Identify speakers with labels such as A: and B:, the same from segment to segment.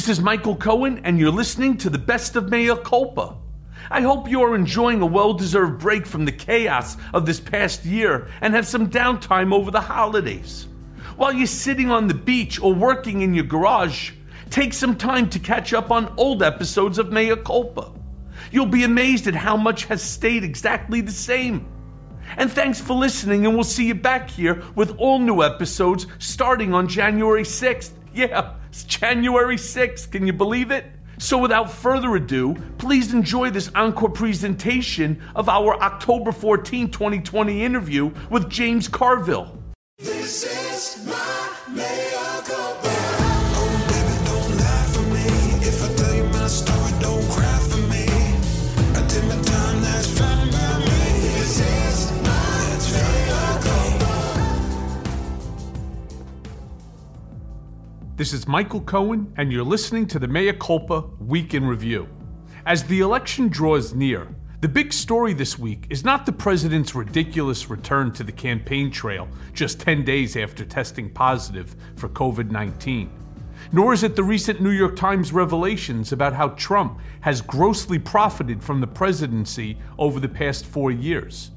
A: This is Michael Cohen, and you're listening to the best of Mea Culpa. I hope you are enjoying a well deserved break from the chaos of this past year and have some downtime over the holidays. While you're sitting on the beach or working in your garage, take some time to catch up on old episodes of Mea Culpa. You'll be amazed at how much has stayed exactly the same. And thanks for listening, and we'll see you back here with all new episodes starting on January 6th. Yeah, it's January 6th. Can you believe it? So, without further ado, please enjoy this encore presentation of our October 14, 2020 interview with James Carville. This is my This is Michael Cohen, and you're listening to the Mea Culpa Week in Review. As the election draws near, the big story this week is not the president's ridiculous return to the campaign trail just 10 days after testing positive for COVID 19. Nor is it the recent New York Times revelations about how Trump has grossly profited from the presidency over the past four years.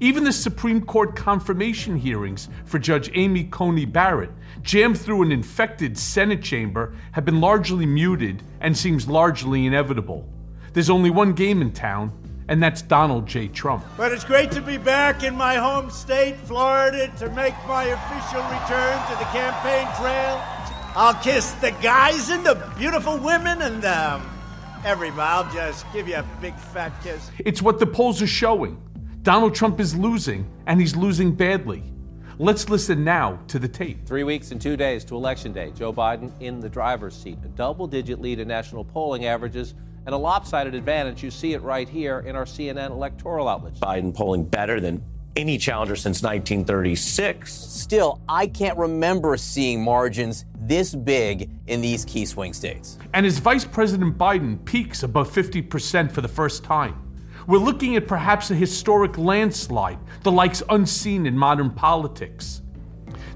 A: Even the Supreme Court confirmation hearings for Judge Amy Coney Barrett, jammed through an infected Senate chamber, have been largely muted and seems largely inevitable. There's only one game in town, and that's Donald J. Trump.
B: But it's great to be back in my home state, Florida, to make my official return to the campaign trail. I'll kiss the guys and the beautiful women and um, everybody. I'll just give you a big fat kiss.
A: It's what the polls are showing. Donald Trump is losing, and he's losing badly. Let's listen now to the tape.
C: Three weeks and two days to Election Day. Joe Biden in the driver's seat. A double digit lead in national polling averages and a lopsided advantage. You see it right here in our CNN electoral outlets.
D: Biden polling better than any challenger since 1936.
E: Still, I can't remember seeing margins this big in these key swing states.
A: And as Vice President Biden peaks above 50% for the first time, we're looking at perhaps a historic landslide, the likes unseen in modern politics.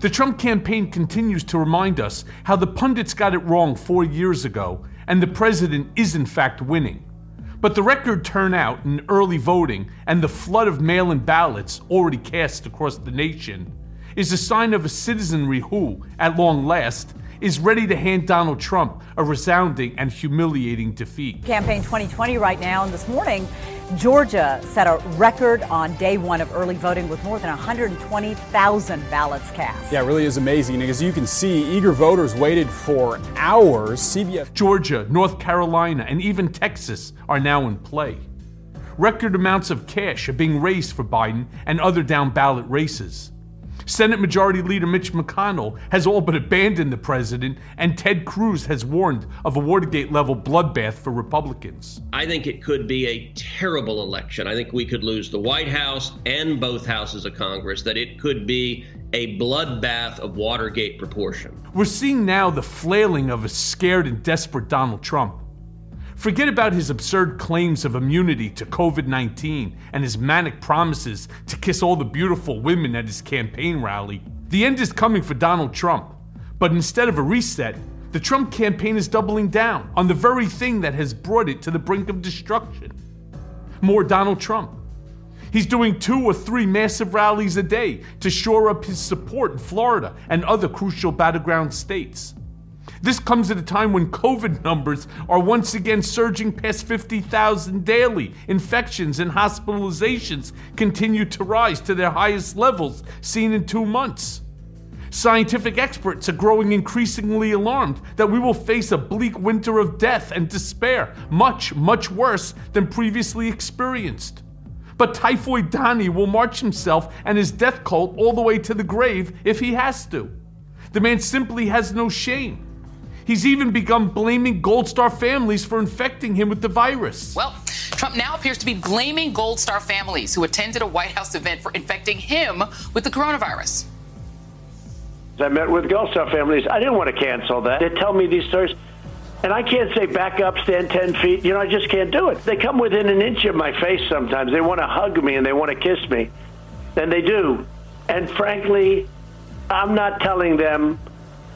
A: The Trump campaign continues to remind us how the pundits got it wrong four years ago and the president is in fact winning. But the record turnout in early voting and the flood of mail in ballots already cast across the nation is a sign of a citizenry who, at long last, is ready to hand Donald Trump a resounding and humiliating defeat.
F: Campaign 2020 right now, and this morning, Georgia set a record on day one of early voting with more than 120,000 ballots cast.
G: Yeah, it really is amazing. As you can see, eager voters waited for hours. CBS.
A: Georgia, North Carolina, and even Texas are now in play. Record amounts of cash are being raised for Biden and other down ballot races. Senate Majority Leader Mitch McConnell has all but abandoned the president, and Ted Cruz has warned of a Watergate level bloodbath for Republicans.
H: I think it could be a terrible election. I think we could lose the White House and both houses of Congress, that it could be a bloodbath of Watergate proportion.
A: We're seeing now the flailing of a scared and desperate Donald Trump. Forget about his absurd claims of immunity to COVID 19 and his manic promises to kiss all the beautiful women at his campaign rally. The end is coming for Donald Trump. But instead of a reset, the Trump campaign is doubling down on the very thing that has brought it to the brink of destruction. More Donald Trump. He's doing two or three massive rallies a day to shore up his support in Florida and other crucial battleground states. This comes at a time when COVID numbers are once again surging past 50,000 daily. Infections and hospitalizations continue to rise to their highest levels seen in two months. Scientific experts are growing increasingly alarmed that we will face a bleak winter of death and despair, much, much worse than previously experienced. But Typhoid Donnie will march himself and his death cult all the way to the grave if he has to. The man simply has no shame. He's even begun blaming Gold Star families for infecting him with the virus.
I: Well, Trump now appears to be blaming Gold Star families who attended a White House event for infecting him with the coronavirus.
J: I met with Gold Star families. I didn't want to cancel that. They tell me these stories. And I can't say back up, stand 10 feet. You know, I just can't do it. They come within an inch of my face sometimes. They want to hug me and they want to kiss me. And they do. And frankly, I'm not telling them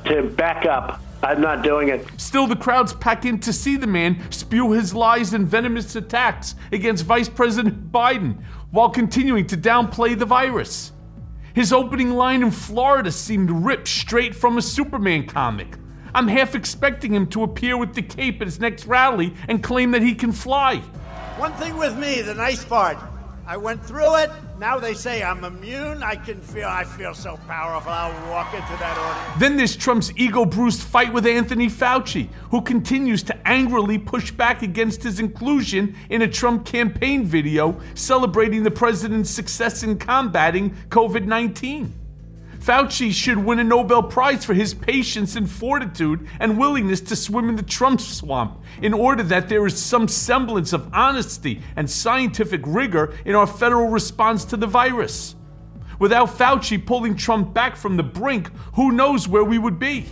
J: to back up I'm not doing it.
A: Still, the crowds pack in to see the man spew his lies and venomous attacks against Vice President Biden while continuing to downplay the virus. His opening line in Florida seemed ripped straight from a Superman comic. I'm half expecting him to appear with the cape at his next rally and claim that he can fly.
B: One thing with me, the nice part. I went through it. Now they say I'm immune. I can feel I feel so powerful. I'll walk into that audience.
A: Then there's Trump's ego bruised fight with Anthony Fauci, who continues to angrily push back against his inclusion in a Trump campaign video celebrating the president's success in combating COVID 19. Fauci should win a Nobel Prize for his patience and fortitude and willingness to swim in the Trump swamp in order that there is some semblance of honesty and scientific rigor in our federal response to the virus. Without Fauci pulling Trump back from the brink, who knows where we would be?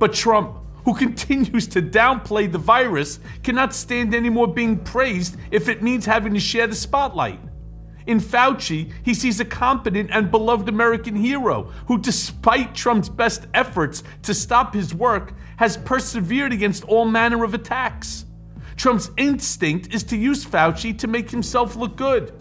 A: But Trump, who continues to downplay the virus, cannot stand anymore being praised if it means having to share the spotlight. In Fauci, he sees a competent and beloved American hero who, despite Trump's best efforts to stop his work, has persevered against all manner of attacks. Trump's instinct is to use Fauci to make himself look good.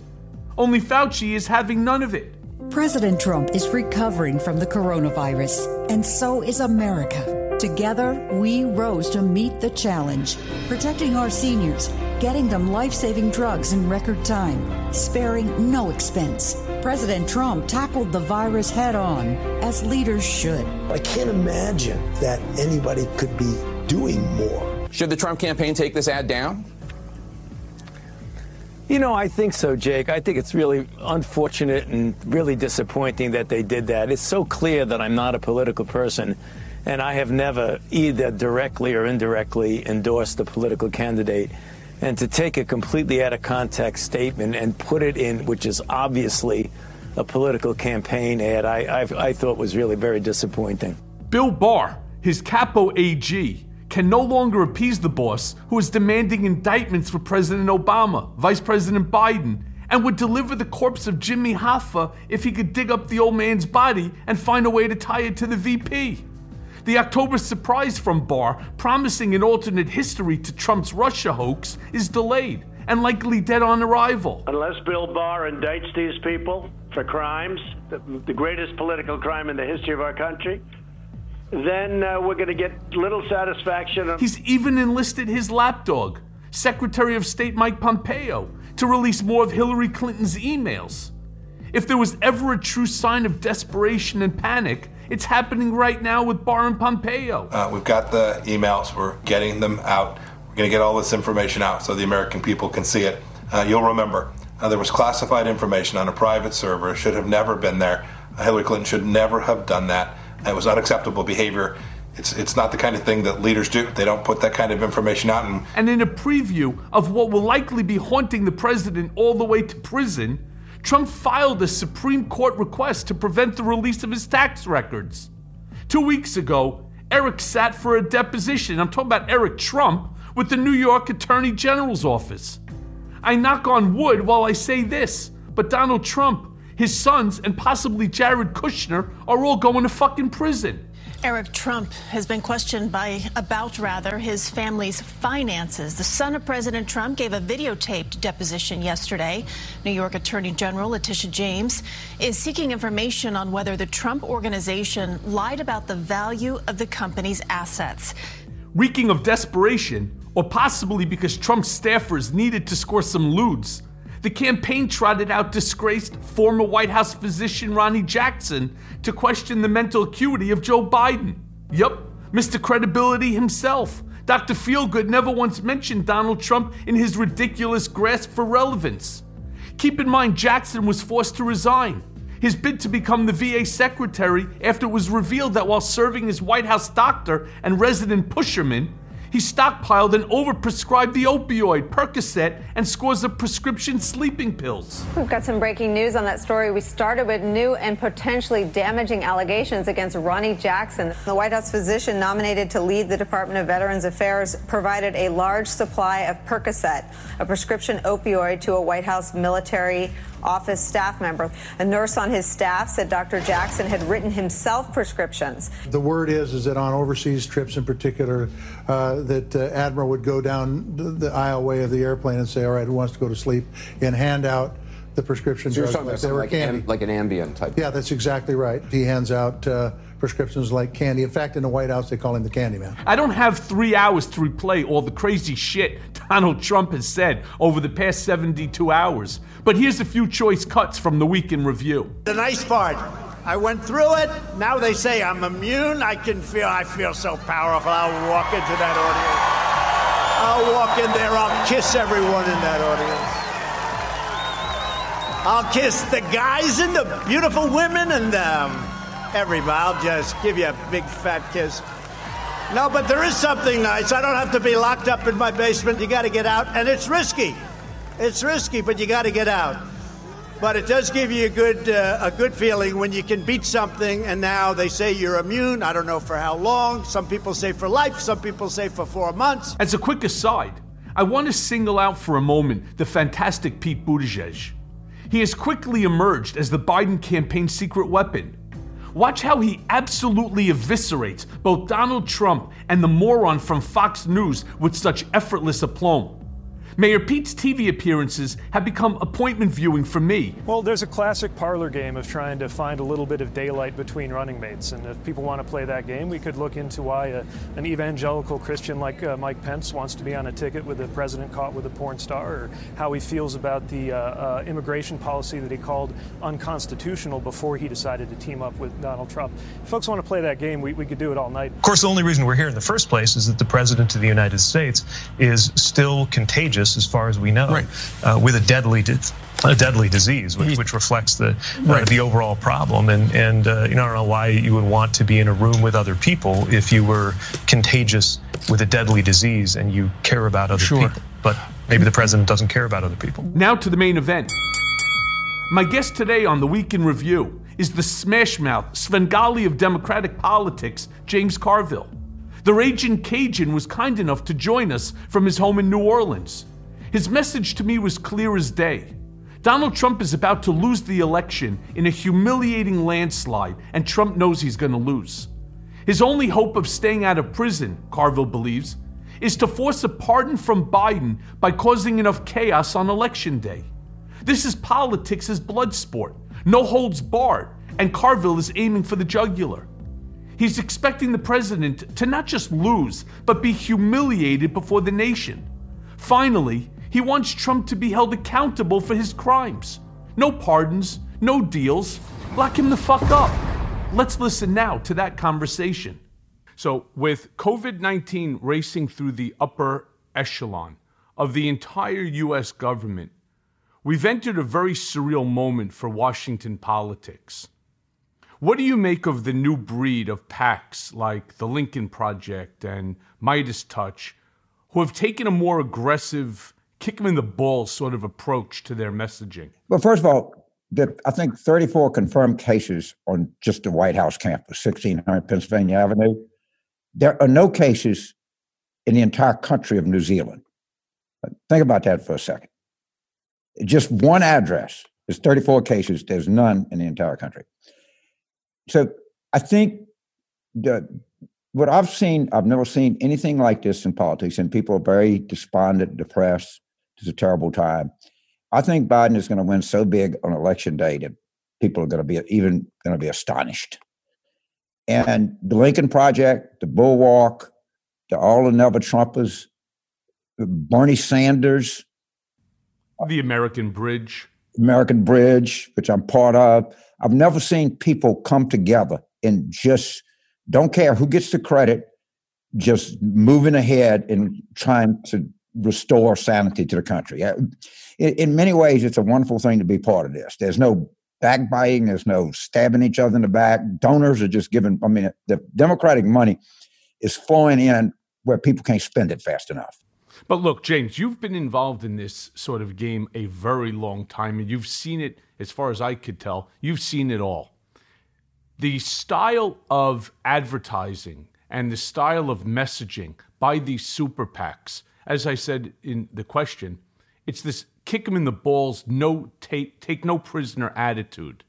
A: Only Fauci is having none of it.
K: President Trump is recovering from the coronavirus, and so is America. Together, we rose to meet the challenge, protecting our seniors, getting them life saving drugs in record time, sparing no expense. President Trump tackled the virus head on, as leaders should.
L: I can't imagine that anybody could be doing more.
M: Should the Trump campaign take this ad down?
N: You know, I think so, Jake. I think it's really unfortunate and really disappointing that they did that. It's so clear that I'm not a political person, and I have never either directly or indirectly endorsed a political candidate. And to take a completely out of context statement and put it in, which is obviously a political campaign ad, I, I, I thought was really very disappointing.
A: Bill Barr, his capo AG, can no longer appease the boss who is demanding indictments for President Obama, Vice President Biden, and would deliver the corpse of Jimmy Hoffa if he could dig up the old man's body and find a way to tie it to the VP. The October surprise from Barr, promising an alternate history to Trump's Russia hoax, is delayed and likely dead on arrival.
J: Unless Bill Barr indicts these people for crimes, the, the greatest political crime in the history of our country, then uh, we're going to get little satisfaction.
A: He's even enlisted his lapdog, Secretary of State Mike Pompeo, to release more of Hillary Clinton's emails. If there was ever a true sign of desperation and panic, it's happening right now with Barr and Pompeo.
O: Uh, we've got the emails, we're getting them out. We're going to get all this information out so the American people can see it. Uh, you'll remember uh, there was classified information on a private server, should have never been there. Hillary Clinton should never have done that. It was unacceptable behavior. It's, it's not the kind of thing that leaders do. They don't put that kind of information out. And,
A: and in a preview of what will likely be haunting the president all the way to prison, Trump filed a Supreme Court request to prevent the release of his tax records. Two weeks ago, Eric sat for a deposition. I'm talking about Eric Trump with the New York Attorney General's office. I knock on wood while I say this, but Donald Trump his sons, and possibly Jared Kushner are all going to fucking prison.
P: Eric Trump has been questioned by about rather his family's finances. The son of President Trump gave a videotaped deposition yesterday. New York Attorney General Letitia James is seeking information on whether the Trump organization lied about the value of the company's assets.
A: Reeking of desperation, or possibly because Trump's staffers needed to score some lewds, the campaign trotted out disgraced former White House physician Ronnie Jackson to question the mental acuity of Joe Biden. Yup, Mr. Credibility himself. Dr. Feelgood never once mentioned Donald Trump in his ridiculous grasp for relevance. Keep in mind, Jackson was forced to resign. His bid to become the VA secretary after it was revealed that while serving as White House doctor and resident pusherman, he stockpiled and overprescribed the opioid, Percocet, and scores of prescription sleeping pills.
Q: We've got some breaking news on that story. We started with new and potentially damaging allegations against Ronnie Jackson. The White House physician nominated to lead the Department of Veterans Affairs provided a large supply of Percocet, a prescription opioid, to a White House military office staff member. A nurse on his staff said Dr. Jackson had written himself prescriptions.
R: The word is is that on overseas trips in particular, uh, that uh, Admiral would go down the, aisleway of the airplane and say, "All right, who wants to go to sleep?" and hand out the prescription
S: So you're
R: drugs
S: talking
R: like
S: about
R: they were
S: like,
R: candy.
S: like an Ambien type.
R: Yeah, that's exactly right. He hands out uh, prescriptions like candy. In fact, in the White House, they call him the Candy Man.
A: I don't have three hours to replay all the crazy shit Donald Trump has said over the past 72 hours. But here's a few choice cuts from the week in review.
B: The nice part. I went through it. Now they say I'm immune. I can feel. I feel so powerful. I'll walk into that audience. I'll walk in there. I'll kiss everyone in that audience. I'll kiss the guys and the beautiful women and um, everybody. I'll just give you a big fat kiss. No, but there is something nice. I don't have to be locked up in my basement. You got to get out, and it's risky. It's risky, but you got to get out. But it does give you a good uh, a good feeling when you can beat something. And now they say you're immune. I don't know for how long. Some people say for life. Some people say for four months.
A: As a quick aside, I want to single out for a moment the fantastic Pete Buttigieg. He has quickly emerged as the Biden campaign's secret weapon. Watch how he absolutely eviscerates both Donald Trump and the moron from Fox News with such effortless aplomb. Mayor Pete's TV appearances have become appointment viewing for me.
T: Well, there's a classic parlor game of trying to find a little bit of daylight between running mates. And if people want to play that game, we could look into why a, an evangelical Christian like uh, Mike Pence wants to be on a ticket with the president caught with a porn star, or how he feels about the uh, uh, immigration policy that he called unconstitutional before he decided to team up with Donald Trump. If folks want to play that game, we, we could do it all night.
U: Of course, the only reason we're here in the first place is that the president of the United States is still contagious, as far as we know, right. uh, with a deadly, a deadly disease, which, which reflects the right. uh, the overall problem. And and uh, you know, I don't know why you would want to be in a room with other people if you were contagious with a deadly disease and you care about other
A: Sure.
U: people. But maybe the president doesn't care about other people.
A: Now to the main event. My guest today on the Week in Review is the smashmouth Svengali of Democratic politics, James Carville. The Raging Cajun was kind enough to join us from his home in New Orleans. His message to me was clear as day. Donald Trump is about to lose the election in a humiliating landslide, and Trump knows he's going to lose. His only hope of staying out of prison, Carville believes, is to force a pardon from Biden by causing enough chaos on election day. This is politics as blood sport, no holds barred, and Carville is aiming for the jugular. He's expecting the president to not just lose, but be humiliated before the nation. Finally, he wants Trump to be held accountable for his crimes. No pardons, no deals. Lock him the fuck up. Let's listen now to that conversation. So, with COVID 19 racing through the upper echelon of the entire US government, we've entered a very surreal moment for Washington politics. What do you make of the new breed of PACs like the Lincoln Project and MeidasTouch, who have taken a more aggressive, kick them in the balls sort of approach to their messaging?
V: Well, first of all, I think 34 confirmed cases on just the White House campus, 1600 Pennsylvania Avenue. There are no cases in the entire country of New Zealand. Think about that for a second. Just one address. There's 34 cases. There's none in the entire country. So I think the what I've seen, I've never seen anything like this in politics, and people are very despondent, depressed. It's a terrible time. I think Biden is going to win so big on election day that people are going to be even going to be astonished. And the Lincoln Project, the Bulwark, the all the never Trumpers, Bernie Sanders,
A: The American Bridge.
V: American Bridge, which I'm part of. I've never seen people come together and just don't care who gets the credit, just moving ahead and trying to restore sanity to the country. Uh, In, in many ways, it's a wonderful thing to be part of this. There's no backbiting, there's no stabbing each other in the back. Donors are just giving, I mean, the Democratic money is flowing in where people can't spend it fast enough.
A: But look, James, you've been involved in this sort of game a very long time, and you've seen it, as far as I could tell, you've seen it all. The style of advertising and the style of messaging by these super PACs, as I said in the question, it's this kick him in the balls, no take, take no prisoner attitude.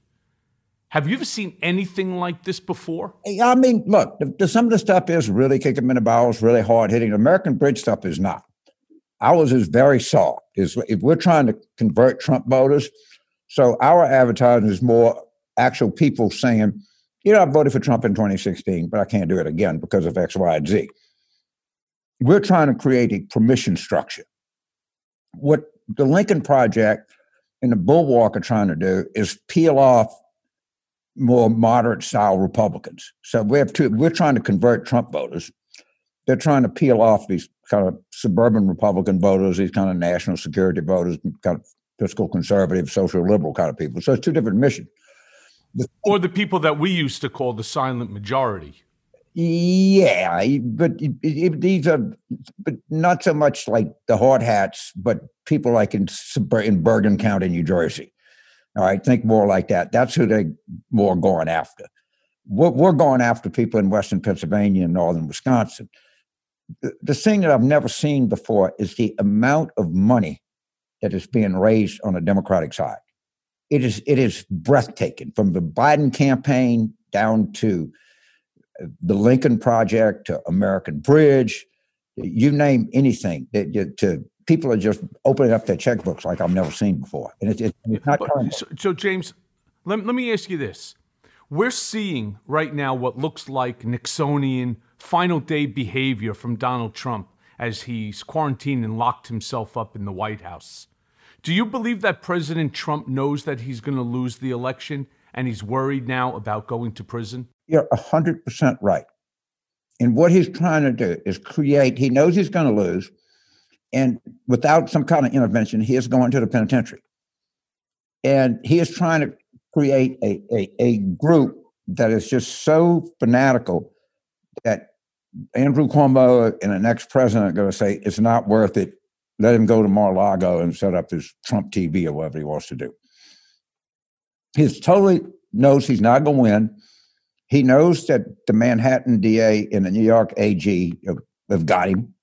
A: Have you ever seen anything like this before?
V: I mean, look, the, the, some of the stuff is really kick him in the balls, really hard hitting. American bridge stuff is not. Ours is very soft. Is if we're trying to convert Trump voters, so our advertising is more actual people saying, you know, I voted for Trump in 2016, but I can't do it again because of X, Y, and Z. We're trying to create a permission structure. What the Lincoln Project and the Bulwark are trying to do is peel off more moderate style Republicans. So we have two, we're trying to convert Trump voters. They're trying to peel off these kind of suburban Republican voters, these kind of national security voters, kind of fiscal conservative, social liberal kind of people. So it's two different missions.
A: The, or the people that we used to call the silent majority.
V: Yeah, but these are, but not so much like the hard hats, but people like in in Bergen County, New Jersey. All right, think more like that. That's who they more going after. We're, we're going after people in Western Pennsylvania and Northern Wisconsin. The, the thing that I've never seen before is the amount of money that is being raised on the Democratic side. It is it is breathtaking from the Biden campaign down to the Lincoln Project to American Bridge, you name anything that to people are just opening up their checkbooks like I've never seen before, and it, it, it's not.
A: But, so, so, James, let, let me ask you this: We're seeing right now what looks like Nixonian final day behavior from Donald Trump as he's quarantined and locked himself up in the White House. Do you believe that President Trump knows that he's going to lose the election and he's worried now about going to prison?
V: You're 100% right. And what he's trying to do is create, he knows he's going to lose. And without some kind of intervention, he is going to the penitentiary. And he is trying to create a, a, a group that is just so fanatical that Andrew Cuomo and the next president are going to say it's not worth it let him go to Mar-a-Lago and set up his Trump TV or whatever he wants to do. He totally knows he's not going to win. He knows that the Manhattan DA and the New York AG have, got him.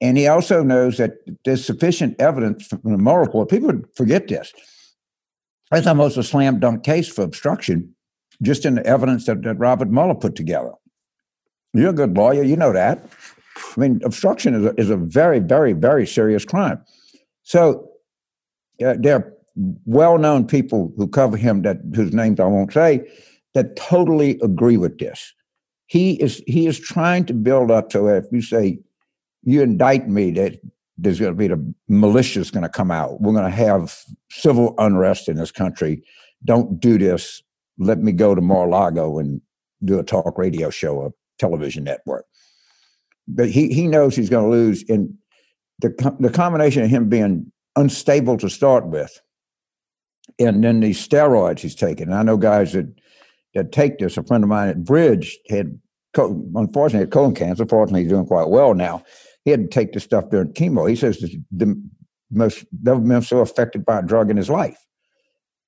V: And he also knows that there's sufficient evidence from the Mueller report. People would forget this. That's almost a slam dunk case for obstruction, just in the evidence that, that Robert Mueller put together. You're a good lawyer, you know that. I mean, obstruction is a, is a very, very, very serious crime. So uh, there are well-known people who cover him that whose names I won't say that totally agree with this. He is he is trying to build up so if you say you indict me that there's going to be the militia's going to come out. We're going to have civil unrest in this country. Don't do this. Let me go to Mar-a-Lago and do a talk radio show, a television network but he he knows he's going to lose. And the the combination of him being unstable to start with, and then these steroids he's taking. And I know guys that that take this. A friend of mine at Bridge had unfortunately had colon cancer. Fortunately, he's doing quite well now. He had to take this stuff during chemo. He says the most never been so affected by a drug in his life.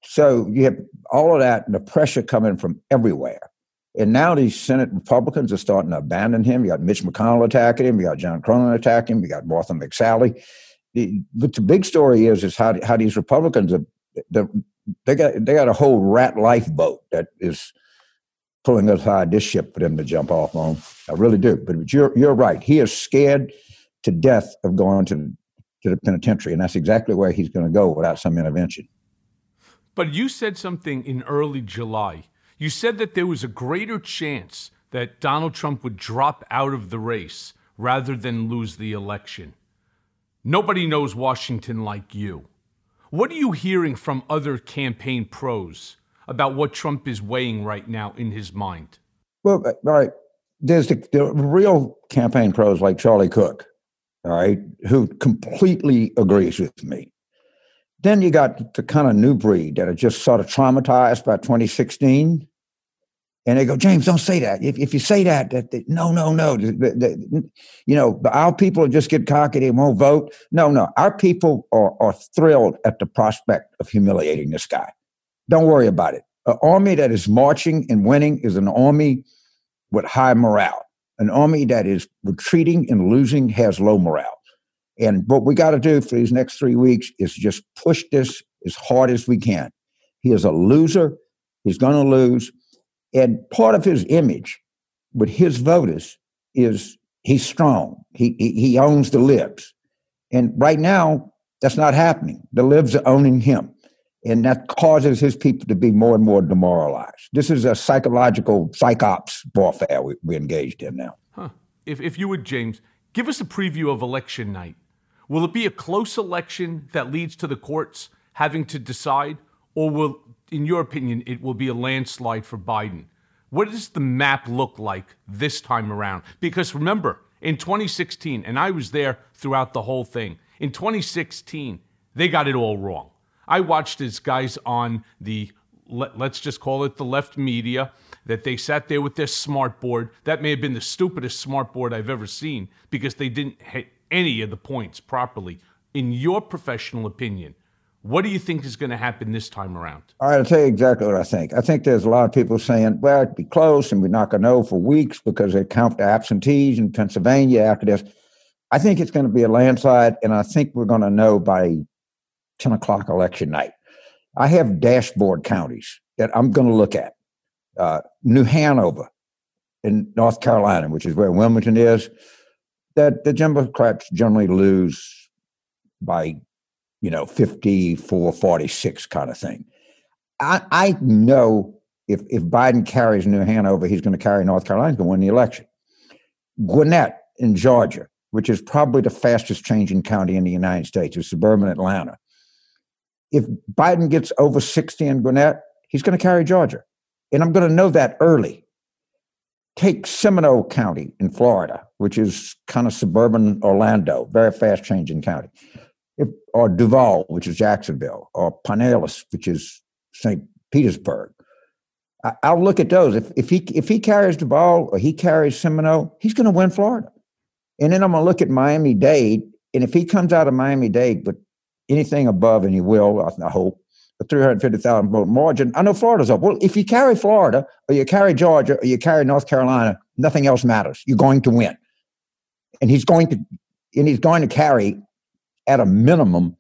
V: So you have all of that and the pressure coming from everywhere. And now these Senate Republicans are starting to abandon him. You got Mitch McConnell attacking him. You got John Cornyn attacking him. You got Martha McSally. The, but the big story is is how how these Republicans are they got they got a whole rat lifeboat that is pulling aside this ship for them to jump off on. I really do. But you're you're right. He is scared to death of going to to the penitentiary, and that's exactly where he's going to go without some intervention.
A: But you said something in early July you said that there was a greater chance that Donald Trump would drop out of the race rather than lose the election. Nobody knows Washington like you. What are you hearing from other campaign pros about what Trump is weighing right now in his mind?
V: Well, uh, all right. There's the, the real campaign pros like Charlie Cook, all right, who completely agrees with me. Then you got the kind of new breed that are just sort of traumatized by 2016. And they go, James, don't say that. If, if you say that, that, that no, no, no. The, the, you know, our people just get cocky, they won't vote. No, no. Our people are, are thrilled at the prospect of humiliating this guy. Don't worry about it. An army that is marching and winning is an army with high morale. An army that is retreating and losing has low morale. And what we got to do for these next three weeks is just push this as hard as we can. He is a loser. He's going to lose. And part of his image with his voters is he's strong. He, he, he owns the libs. And right now, that's not happening. The libs are owning him. And that causes his people to be more and more demoralized. This is a psychological psyops warfare we, we're engaged in now.
A: Huh. If, if you would, James, give us a preview of election night. Will it be a close election that leads to the courts having to decide, or will, in your opinion, it will be a landslide for Biden? What does the map look like this time around? Because remember, in 2016, and I was there throughout the whole thing, in 2016, they got it all wrong. I watched as guys on the, let's just call it the left media, that they sat there with their smart board. That may have been the stupidest smart board I've ever seen because they didn't hit any of the points properly. In your professional opinion, what do you think is going to happen this time around?
V: All right, I'll tell you exactly what I think. I think there's a lot of people saying, well, it'd be close and we're not going to know for weeks because they count the absentees in Pennsylvania after this. I think it's going to be a landslide, and I think we're going to know by 10 o'clock election night. I have dashboard counties that I'm going to look at. Uh, New Hanover in North Carolina, which is where Wilmington is, that the Democrats generally lose by, you know, 54, 46 kind of thing. I, I know if, if Biden carries New Hanover, he's going to carry North Carolina, to win the election. Gwinnett in Georgia, which is probably the fastest changing county in the United States, is suburban Atlanta. If Biden gets over 60 in Gwinnett, he's going to carry Georgia. And I'm going to know that early. Take Seminole County in Florida, which is kind of suburban Orlando, very fast changing county. Or Duval, which is Jacksonville, or Pinellas, which is St. Petersburg. I, will look at those. If, if he if he carries Duval or he carries Seminole, he's going to win Florida. And then I'm going to look at Miami Dade, and if he comes out of Miami Dade with anything above, and he will, I hope, a 350,000 vote margin, I know Florida's up. Well, if you carry Florida or you carry Georgia or you carry North Carolina, nothing else matters. You're going to win. And he's going to, and he's going to carry at a minimum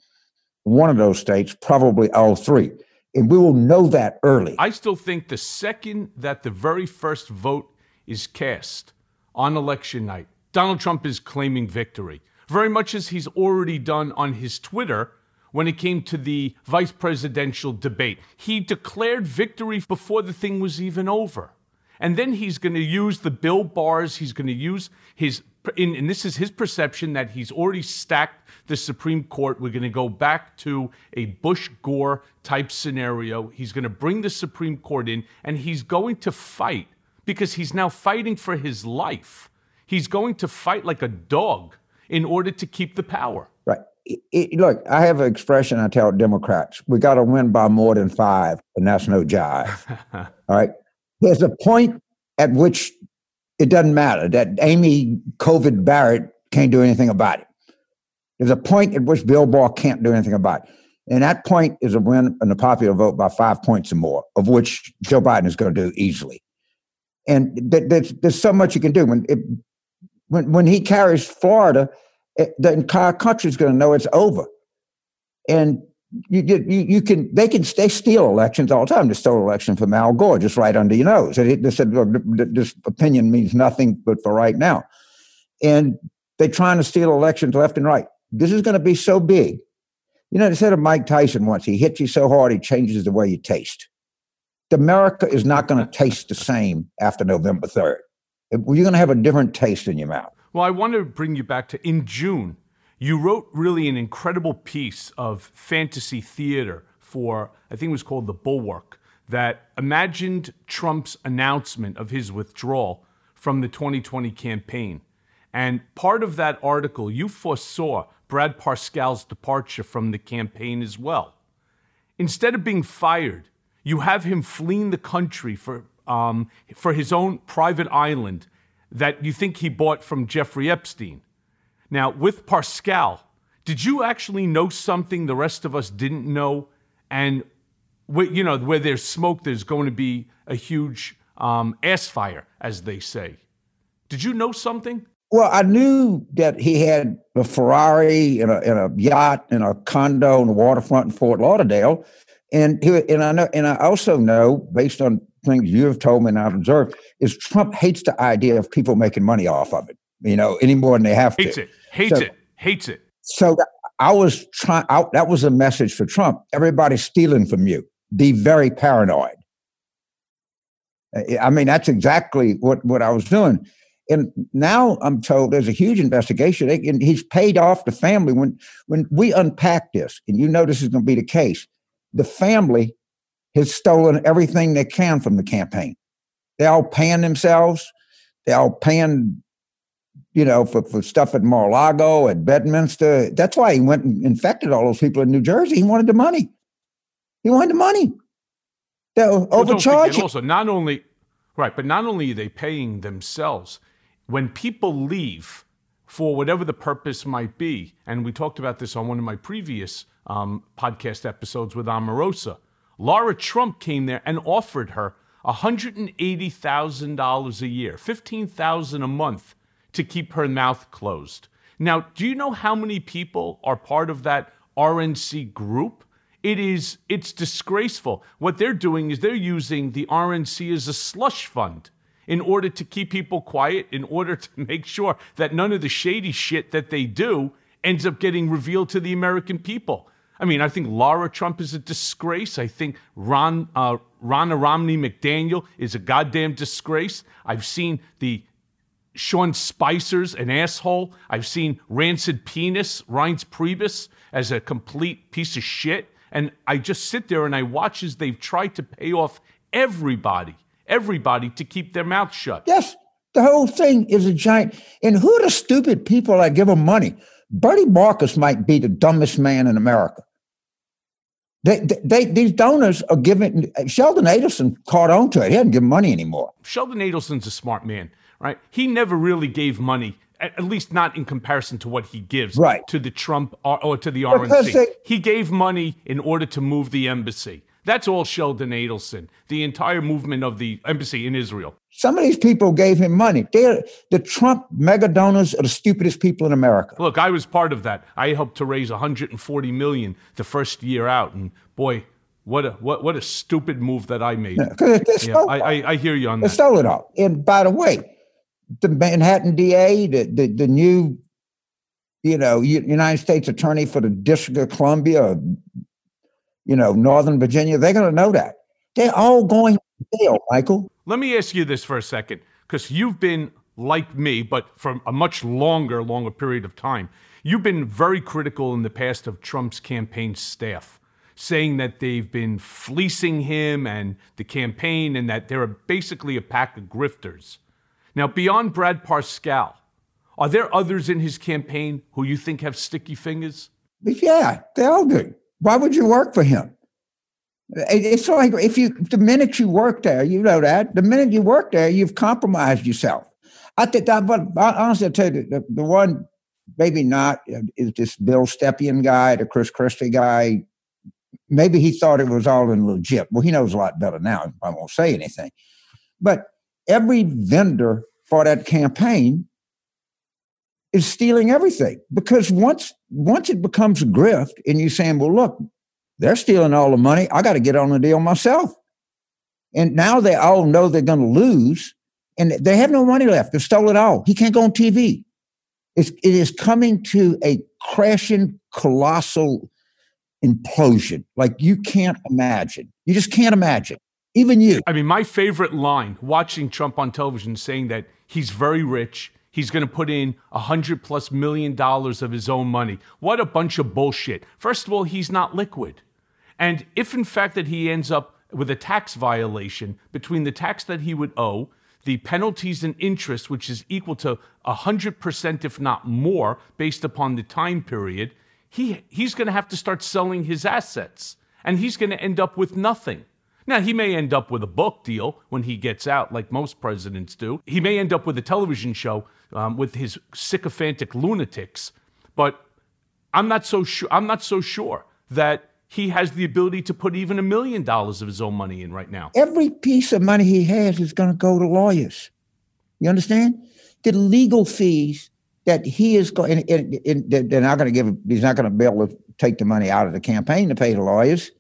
V: one of those states, probably all three. And we will know that early.
A: I still think the second that the very first vote is cast on election night, Donald Trump is claiming victory, very much as he's already done on his Twitter when it came to the vice presidential debate. He declared victory before the thing was even over. And then he's going to use the Bill Barrs, he's going to use his, and this is his perception that he's already stacked the Supreme Court. We're going to go back to a Bush Gore type scenario. He's going to bring the Supreme Court in, and he's going to fight because he's now fighting for his life He's going to fight like a dog in order to keep the power.
V: Right. It, it, look, I have an expression I tell Democrats we got to win by more than five, and that's no jive. All right. There's a point at which it doesn't matter that Amy COVID Barrett can't do anything about it. There's a point at which Bill Barr can't do anything about it. And that point is a win in the popular vote by five points or more, of which Joe Biden is going to do easily. And th- there's, there's so much you can do. When it, when when he carries Florida, it, the entire country is going to know it's over. And you, you you can they can they steal elections all the time. They stole election from Al Gore just right under your nose. And they said this opinion means nothing but for right now, and they're trying to steal elections left and right. This is going to be so big. You know, they said of Mike Tyson once, he hits you so hard he changes the way you taste. America is not going to taste the same after November 3rd you're going to have a different taste in your mouth.
A: Well, I want to bring you back to in June, you wrote really an incredible piece of fantasy theater for, I think it was called The Bulwark, that imagined Trump's announcement of his withdrawal from the 2020 campaign. And part of that article, you foresaw Brad Parscale's departure from the campaign as well. Instead of being fired, you have him fleeing the country for um, for his own private island that you think he bought from Jeffrey Epstein. Now, with Parscale, did you actually know something the rest of us didn't know? And you know, where there's smoke, there's going to be a huge um, ass fire, as they say. Did you know something?
V: Well, I knew that he had a Ferrari and a, and a yacht and a condo on the waterfront in Fort Lauderdale, and he, and I know, and I also know, based on things you have told me and I've observed, is Trump hates the idea of people making money off of it. You know, any more than they have
A: hates
V: to.
A: it, hates
V: So-
A: it, hates it.
V: So I was trying. That was a message for Trump. Everybody's stealing from you. Be very paranoid. I mean, that's exactly what what I was doing. And now I'm told there's a huge investigation, and he's paid off the family. When when we unpack this, and you know this is going to be the case, the family has stolen everything they can from the campaign. They're all paying themselves. They're all paying you know, for, for stuff at Mar-a-Lago, at Bedminster. That's why he went and infected all those people in New Jersey. He wanted the money. He wanted the money. They're
A: Well, don't
V: overcharging.
A: Also, not only right, but not only are they paying themselves, when people leave for whatever the purpose might be, and we talked about this on one of my previous um, podcast episodes with Omarosa. Laura Trump came there and offered her $180,000 a year, 15,000 a month to keep her mouth closed. Now, do you know how many people are part of that RNC group? It is it's disgraceful. What they're doing is they're using the RNC as a slush fund in order to keep people quiet, in order to make sure that none of the shady shit that they do ends up getting revealed to the American people. I mean, I think Laura Trump is a disgrace. I think Ron uh, Ronna Romney McDaniel is a goddamn disgrace. I've seen the Sean Spicer's an asshole. I've seen Rancid Penis, Reince Priebus, as a complete piece of shit. And I just sit there and I watch as they've tried to pay off everybody, everybody to keep their mouth shut.
V: Yes, the whole thing is a giant. And who are the stupid people that give them money? Bernie Marcus might be the dumbest man in America. They, they, they these donors are giving. Sheldon Adelson caught on to it. He doesn't give money anymore.
A: Sheldon Adelson's a smart man, right? He never really gave money, at least not in comparison to what he gives
V: Right.
A: to the Trump or, or to the
V: Because
A: RNC.
V: they-
A: he gave money in order to move the embassy. That's all Sheldon Adelson, the entire movement of the embassy in Israel.
V: Some of these people gave him money. They're the Trump mega donors are the stupidest people in America.
A: Look, I was part of that. I helped to raise 140 million the first year out, and boy, what a what what a stupid move that I made.
V: Yeah, they
A: Yeah,
V: stole
A: I, I I hear you on
V: They
A: that.
V: stole it all. And by the way, the Manhattan DA, the the, the new, you know, United States Attorney for the District of Columbia, you know, Northern Virginia, they're going to know that. They're all going to jail, Michael.
A: Let me ask you this for a second, because you've been like me, but for a much longer, longer period of time. You've been very critical in the past of Trump's campaign staff, saying that they've been fleecing him and the campaign, and that they're basically a pack of grifters. Now, beyond Brad Parscale, are there others in his campaign who you think have sticky fingers?
V: Yeah, they all do. Why would you work for him? It's like if you, the minute you work there, you know that. The minute you work there, you've compromised yourself. I think that, but honestly, I'll tell you, the, the one, maybe not, uh, is this Bill Stepien guy, the Chris Christie guy. Maybe he thought it was all in legit. Well, he knows a lot better now. I won't say anything. But every vendor for that campaign is stealing everything because once once it becomes a grift and you're saying, well, look, they're stealing all the money. I got to get on the deal myself. And now they all know they're going to lose and they have no money left. They stole it all. He can't go on TV. It's, it is coming to a crashing, colossal implosion like you can't imagine. You just can't imagine. Even you.
A: I mean, my favorite line watching Trump on television saying that he's very rich. He's going to put in a hundred plus million dollars of his own money. What a bunch of bullshit. First of all, he's not liquid. And if in fact that he ends up with a tax violation between the tax that he would owe, the penalties and interest, which is equal to 100%, if not more, based upon the time period, he, he's going to have to start selling his assets. And he's going to end up with nothing. Now, he may end up with a book deal when he gets out, like most presidents do. He may end up with a television show um, with his sycophantic lunatics. But I'm not so sure. I'm not so sure that he has the ability to put even a million dollars of his own money in right now.
V: Every piece of money he has is going to go to lawyers. You understand? the legal fees that he is going, and, and, and they're not going to give, he's not going to be able to take the money out of the campaign to pay the lawyers.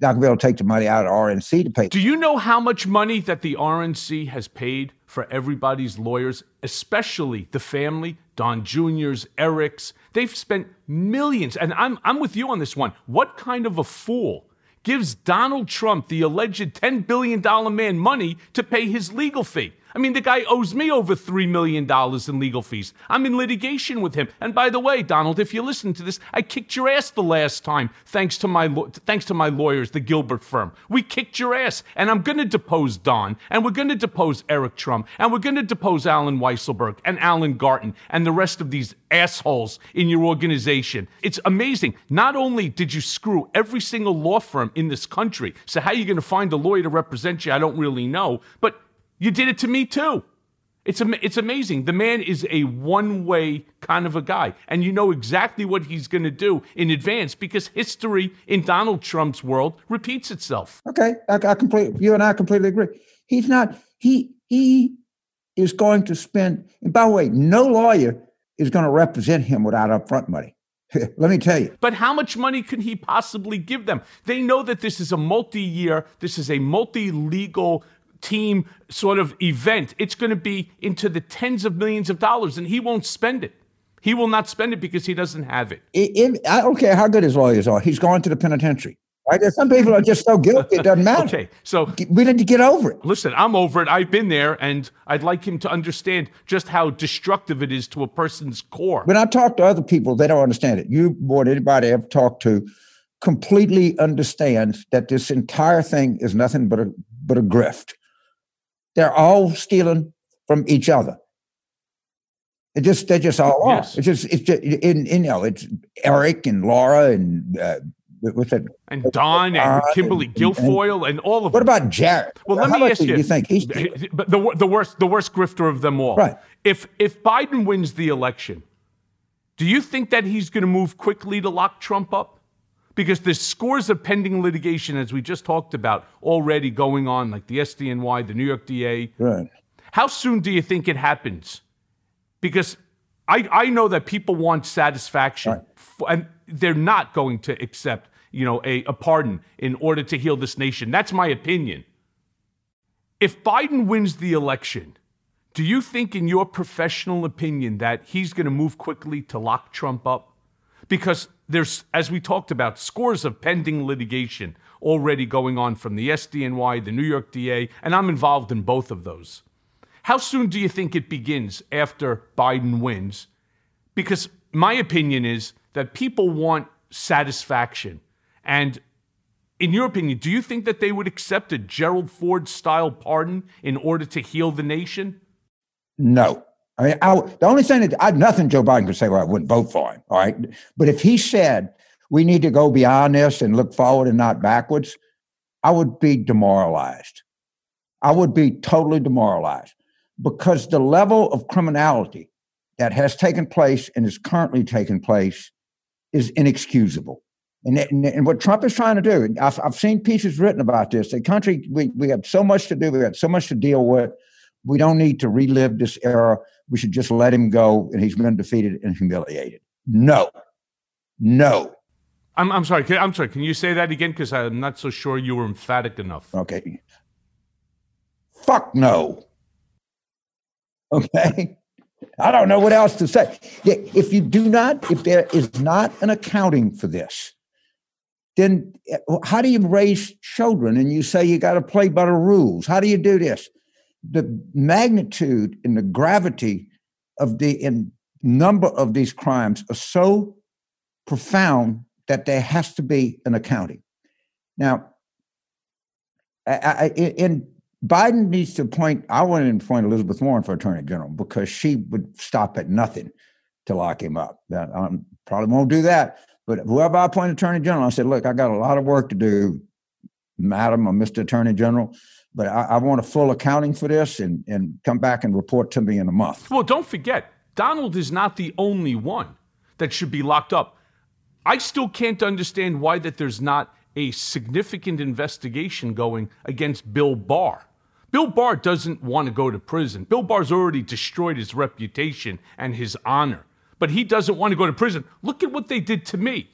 V: Not going to be able to take the money out of RNC to pay.
A: Do you know how much money that the RNC has paid for everybody's lawyers, especially the family, Don Jr.'s, Eric's? They've spent millions, and I'm, I'm with you on this one. What kind of a fool gives Donald Trump, the alleged $10 billion man, money to pay his legal fee? I mean, the guy owes me over $3 million in legal fees. I'm in litigation with him. And by the way, Donald, if you listen to this, I kicked your ass the last time thanks to my, thanks to my lawyers, the Gilbert firm. We kicked your ass. And I'm going to depose Don. And we're going to depose Eric Trump. And we're going to depose Allen Weisselberg and Alan Garten and the rest of these assholes in your organization. It's amazing. Not only did you screw every single law firm in this country, so how are you going to find a lawyer to represent you? I don't really know. But you did it to me too. It's, it's amazing. The man is a one way kind of a guy. And you know exactly what he's going to do in advance because history in Donald Trump's world repeats itself.
V: Okay. I, I completely, you and I completely agree. He's not, he, he is going to spend, and by the way, no lawyer is going to represent him without upfront money. Let me tell you.
A: But how much money can he possibly give them? They know that this is a multi year, this is a multi legal team sort of event, it's going to be into the tens of millions of dollars, and he won't spend it. He will not spend it because he doesn't have
V: it. it I don't care how good his lawyers are. He's going to the penitentiary. Right? Some people are just so guilty it doesn't matter.
A: okay, so
V: we need to get over it.
A: Listen, I'm over it. I've been there, and I'd like him to understand just how destructive it is to a person's core.
V: When I talk to other people, they don't understand it. You more than anybody I've talked to completely understands that this entire thing is nothing but a but a grift. They're all stealing from each other. It just they're just all yes. It's just it's just in, in you know it's Eric and Laura and uh, with it
A: and Don and Kimberly and, Guilfoyle and, and, all of
V: what
A: them.
V: What about Jared?
A: Well, let
V: How
A: me ask
V: you.
A: You
V: think he's
A: the, the worst the worst grifter of them all?
V: Right.
A: If if Biden wins the election, do you think that he's going to move quickly to lock Trump up? Because there's scores of pending litigation, as we just talked about, already going on, like the SDNY, the New York DA.
V: Right.
A: How soon do you think it happens? Because I, I know that people want satisfaction, right. and they're not going to accept, you know, a, a pardon in order to heal this nation. That's my opinion. If Biden wins the election, do you think, in your professional opinion, that he's going to move quickly to lock Trump up? Because there's, as we talked about, scores of pending litigation already going on from the SDNY, the New York DA, and I'm involved in both of those. How soon do you think it begins after Biden wins? Because my opinion is that people want satisfaction. And in your opinion, do you think that they would accept a Gerald Ford style pardon in order to heal the nation?
V: No. I mean, I, the only thing that I nothing Joe Biden could say, well, I wouldn't vote for him. All right. But if he said we need to go beyond this and look forward and not backwards, I would be demoralized. I would be totally demoralized because the level of criminality that has taken place and is currently taking place is inexcusable. And, and, and what Trump is trying to do, I've, I've seen pieces written about this. The country, we, we have so much to do, we have so much to deal with. We don't need to relive this era we should just let him go and he's been defeated and humiliated. No, no.
A: I'm, I'm sorry. I'm sorry. Can you say that again? Because I'm not so sure you were emphatic enough.
V: Okay. Fuck no. Okay. I don't know what else to say. If you do not, if there is not an accounting for this, then eh, how do you raise children and you say you got to play by the rules? How do you do this? The magnitude and the gravity of the in number of these crimes are so profound that there has to be an accounting. Now, I, I, in Biden needs to appoint. I wanted to appoint Elizabeth Warren for Attorney General because she would stop at nothing to lock him up. I probably won't do that. But whoever I appoint Attorney General, I said, look, I got a lot of work to do, Madam or Mr. Attorney General but I, I, want a full accounting for this and, and come back and report to me in a month.
A: Well, don't forget, Donald is not the only one that should be locked up. I still can't understand why that there's not a significant investigation going against Bill Barr. Bill Barr doesn't want to go to prison. Bill Barr's already destroyed his reputation and his honor, but he doesn't want to go to prison. Look at what they did to me.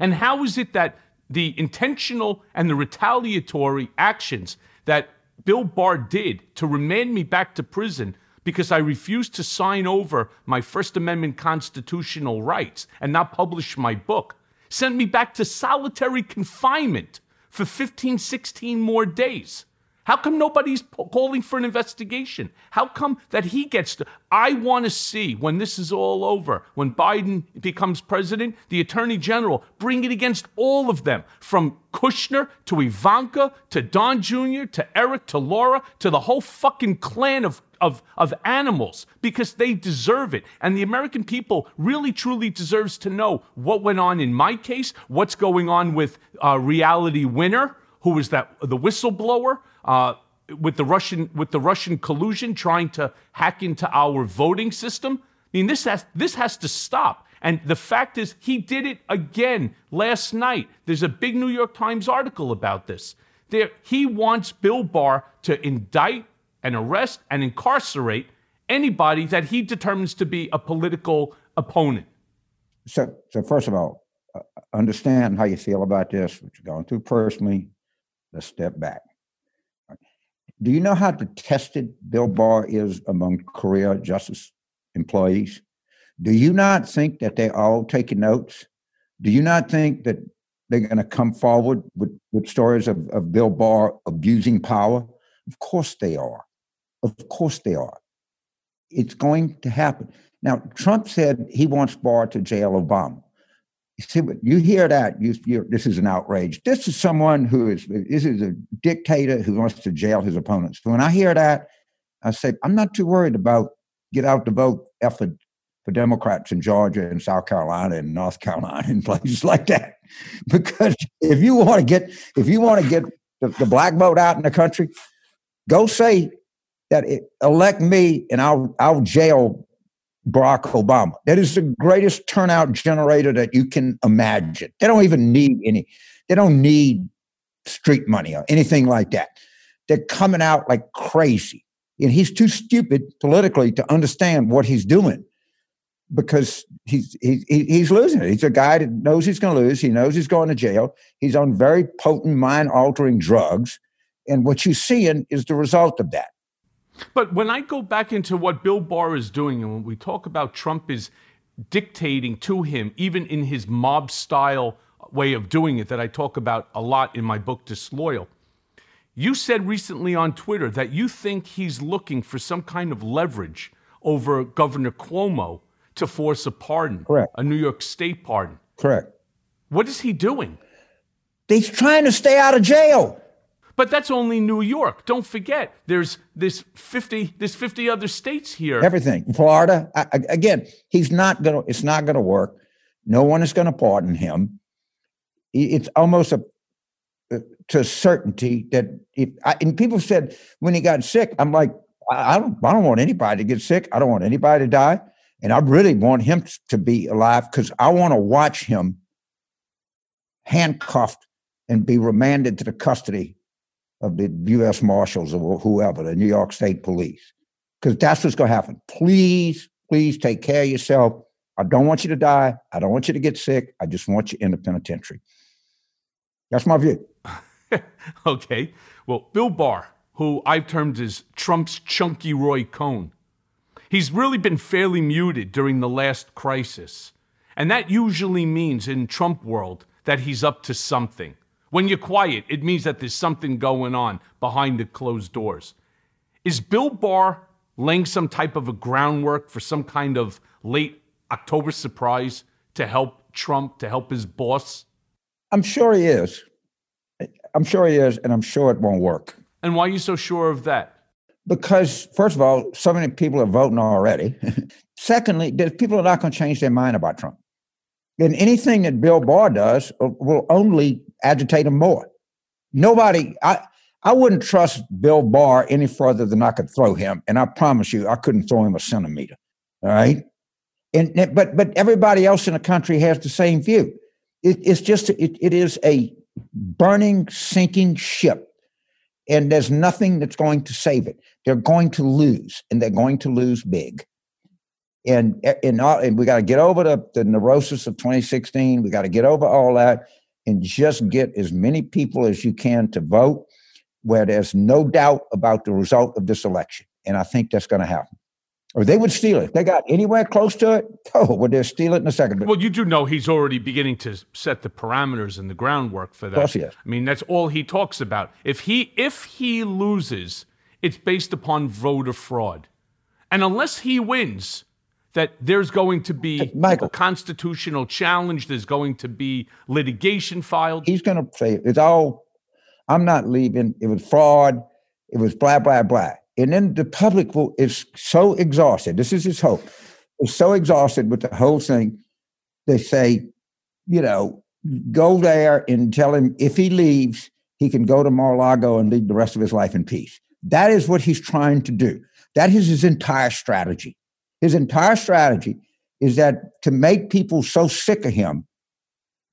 A: And how is it that the intentional and the retaliatory actions that Bill Barr did to remand me back to prison because I refused to sign over my First Amendment constitutional rights and not publish my book sent me back to solitary confinement for 15, 16 more days. How come nobody's calling for an investigation? How come that he gets to? I want to see when this is all over, when Biden becomes president, the attorney general bring it against all of them, from Kushner to Ivanka to Don Jr. to Eric to Laura to the whole fucking clan of of, of animals because they deserve it. And the American people really truly deserves to know what went on in my case, what's going on with uh, Reality Winner, who was that the whistleblower uh, with the Russian with the Russian collusion trying to hack into our voting system. I mean, this has this has to stop. And the fact is, he did it again last night. There's a big New York Times article about this. There, he wants Bill Barr to indict and arrest and incarcerate anybody that he determines to be a political opponent.
V: So, so first of all, uh, understand how you feel about this, what you're going through personally. Let's step back. Do you know how detested Bill Barr is among career justice employees? Do you not think that they're all taking notes? Do you not think that they're going to come forward with, with stories of, of Bill Barr abusing power? Of course they are. Of course they are. It's going to happen. Now, Trump said he wants Barr to jail Obama. You see, you hear that, you, this is an outrage. This is someone who is, this is a dictator who wants to jail his opponents. When I hear that, I say, I'm not too worried about get out the vote effort for Democrats in Georgia and South Carolina and North Carolina and places like that. Because if you want to get, if you want to get the, the black vote out in the country, go say that it, elect me and I'll I'll jail Barack Obama. That is the greatest turnout generator that you can imagine. They don't even need any. They don't need street money or anything like that. They're coming out like crazy, and he's too stupid politically to understand what he's doing because he's he, he's losing it. He's a guy that knows he's going to lose. He knows he's going to jail. He's on very potent mind altering drugs, and what you're seeing is the result of that.
A: But when I go back into what Bill Barr is doing, and when we talk about Trump is dictating to him, even in his mob style way of doing it that I talk about a lot in my book, Disloyal. You said recently on Twitter that you think he's looking for some kind of leverage over Governor Cuomo to force a pardon,
V: Correct.
A: a New York State pardon.
V: Correct.
A: What is he doing?
V: He's trying to stay out of jail.
A: But that's only New York. Don't forget, there's this 50, there's 50 other states here.
V: Everything. Florida. I, again, he's not gonna. It's not gonna work. No one is going to pardon him. It's almost a uh, to certainty that if I, and people said when he got sick, I'm like, I don't, I don't want anybody to get sick. I don't want anybody to die, and I really want him to be alive because I want to watch him handcuffed and be remanded to the custody of the U.S. Marshals or whoever, the New York State Police, because that's what's going to happen. Please, please take care of yourself. I don't want you to die. I don't want you to get sick. I just want you in the penitentiary. That's my view.
A: okay. Well, Bill Barr, who I've termed as Trump's chunky Roy Cohn, he's really been fairly muted during the last crisis. And that usually means in Trump world that he's up to something. When you're quiet, it means that there's something going on behind the closed doors. Is Bill Barr laying some type of a groundwork for some kind of late October surprise to help Trump, to help his boss?
V: I'm sure he is. I'm sure he is, and I'm sure it won't work.
A: And why are you so sure of that?
V: Because, first of all, so many people are voting already. Secondly, people are not going to change their mind about Trump. And anything that Bill Barr does uh, will only agitate him more. Nobody, I, I wouldn't trust Bill Barr any further than I could throw him. And I promise you, I couldn't throw him a centimeter. All right. And but but everybody else in the country has the same view. It, it's just it, it is a burning, sinking ship. And there's nothing that's going to save it. They're going to lose, and they're going to lose big. And, and, all, uh, and we got to get over the, the neurosis of 2016. We got to get over all that and just get as many people as you can to vote where there's no doubt about the result of this election. And I think that's going to happen. Or they would steal it. If they got anywhere close to it, oh, would they steal it in a second?
A: Well, you do know he's already beginning to set the parameters and the groundwork for that.
V: Of course he is.
A: I mean, that's all he talks about. If he if he loses, it's based upon voter fraud. And unless he wins, that there's going to be
V: Michael.
A: a constitutional challenge, there's going to be litigation filed.
V: He's going to say it's all. I'm not leaving. It was fraud. It was blah blah blah. And then the public will, is so exhausted. This is his hope. Is so exhausted with the whole thing. They say, you know, go there and tell him if he leaves, he can go to Mar-a-Lago and lead the rest of his life in peace. That is what he's trying to do. That is his entire strategy. His entire strategy is that to make people so sick of him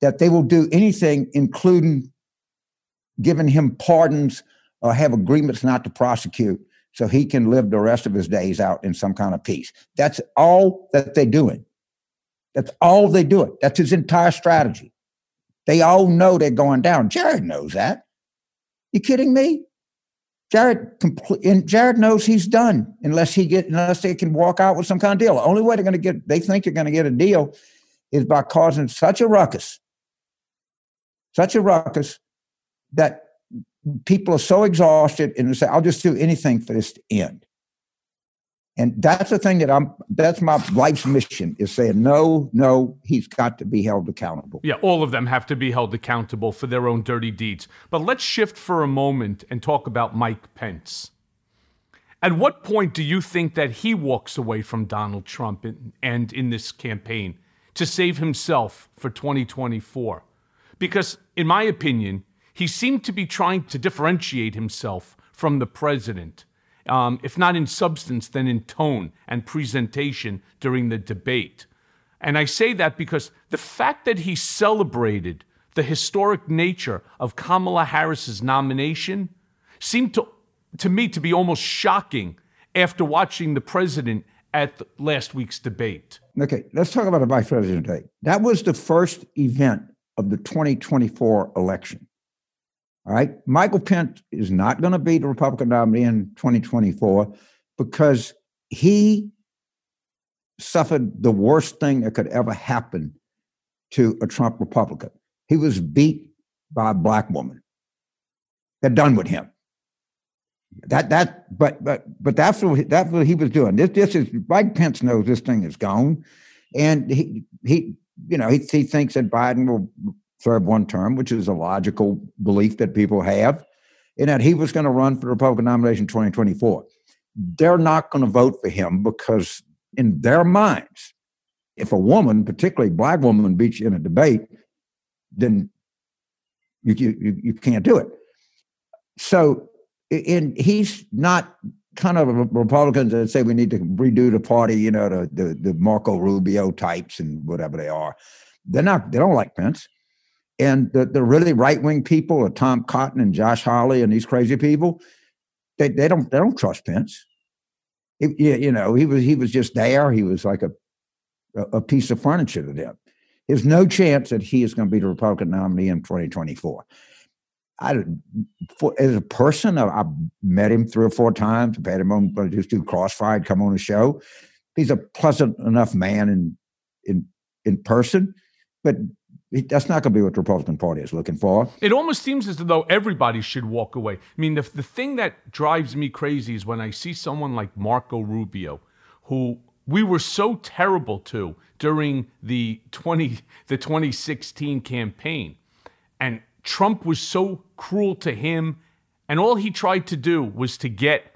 V: that they will do anything, including giving him pardons or have agreements not to prosecute so he can live the rest of his days out in some kind of peace. That's all that they're doing. That's all they do it. That's his entire strategy. They all know they're going down. Jared knows that. You kidding me? Jared and Jared knows he's done unless he get unless they can walk out with some kind of deal. The only way they're going to get they think they're going to get a deal is by causing such a ruckus, such a ruckus that people are so exhausted and they say, I'll just do anything for this to end. And that's the thing that I'm that's my life's mission is saying, no, no, he's got to be held accountable.
A: Yeah, all of them have to be held accountable for their own dirty deeds. But let's shift for a moment and talk about Mike Pence. At what point do you think that he walks away from Donald Trump in, and in this campaign to save himself for 2024? Because, in my opinion, he seemed to be trying to differentiate himself from the president, um, if not in substance, then in tone and presentation during the debate. And I say that because the fact that he celebrated the historic nature of Kamala Harris's nomination seemed to, to me to be almost shocking after watching the president at last week's debate.
V: Okay, let's talk about the vice president debate. That was the first event of the 2024 election. All right. Michael Pence is not going to be the Republican nominee in 2024 because he suffered the worst thing that could ever happen to a Trump Republican. He was beat by a black woman. They're done with him. That that but but but that's what that's what he was doing. This this is Mike Pence knows this thing is gone, and he he you know he he thinks that Biden will serve one term, which is a logical belief that people have, and that he was going to run for the Republican nomination in 2024. They're not going to vote for him because, in their minds, if a woman, particularly black woman, beats you in a debate, then you, you, you can't do it. So, and he's not kind of Republicans that say we need to redo the party, you know, the, the, the Marco Rubio types and whatever they are. They're not, they don't like Pence. And the, the really right wing people, Tom Cotton and Josh Hawley and these crazy people, they, they don't they don't trust Pence. It, you know, he was he was just there. He was like a a piece of furniture to them. There's no chance that he is going to be the Republican nominee in 2024. I, for, as a person, I, met him three or four times. I've had him on just do Crossfire, come on a show. He's a pleasant enough man in in in person, but that's not going to be what the Republican Party is looking for.
A: It almost seems as though everybody should walk away. I mean, the, the thing that drives me crazy is when I see someone like Marco Rubio, who we were so terrible to during the 20 the 2016 campaign, and Trump was so cruel to him, and all he tried to do was to get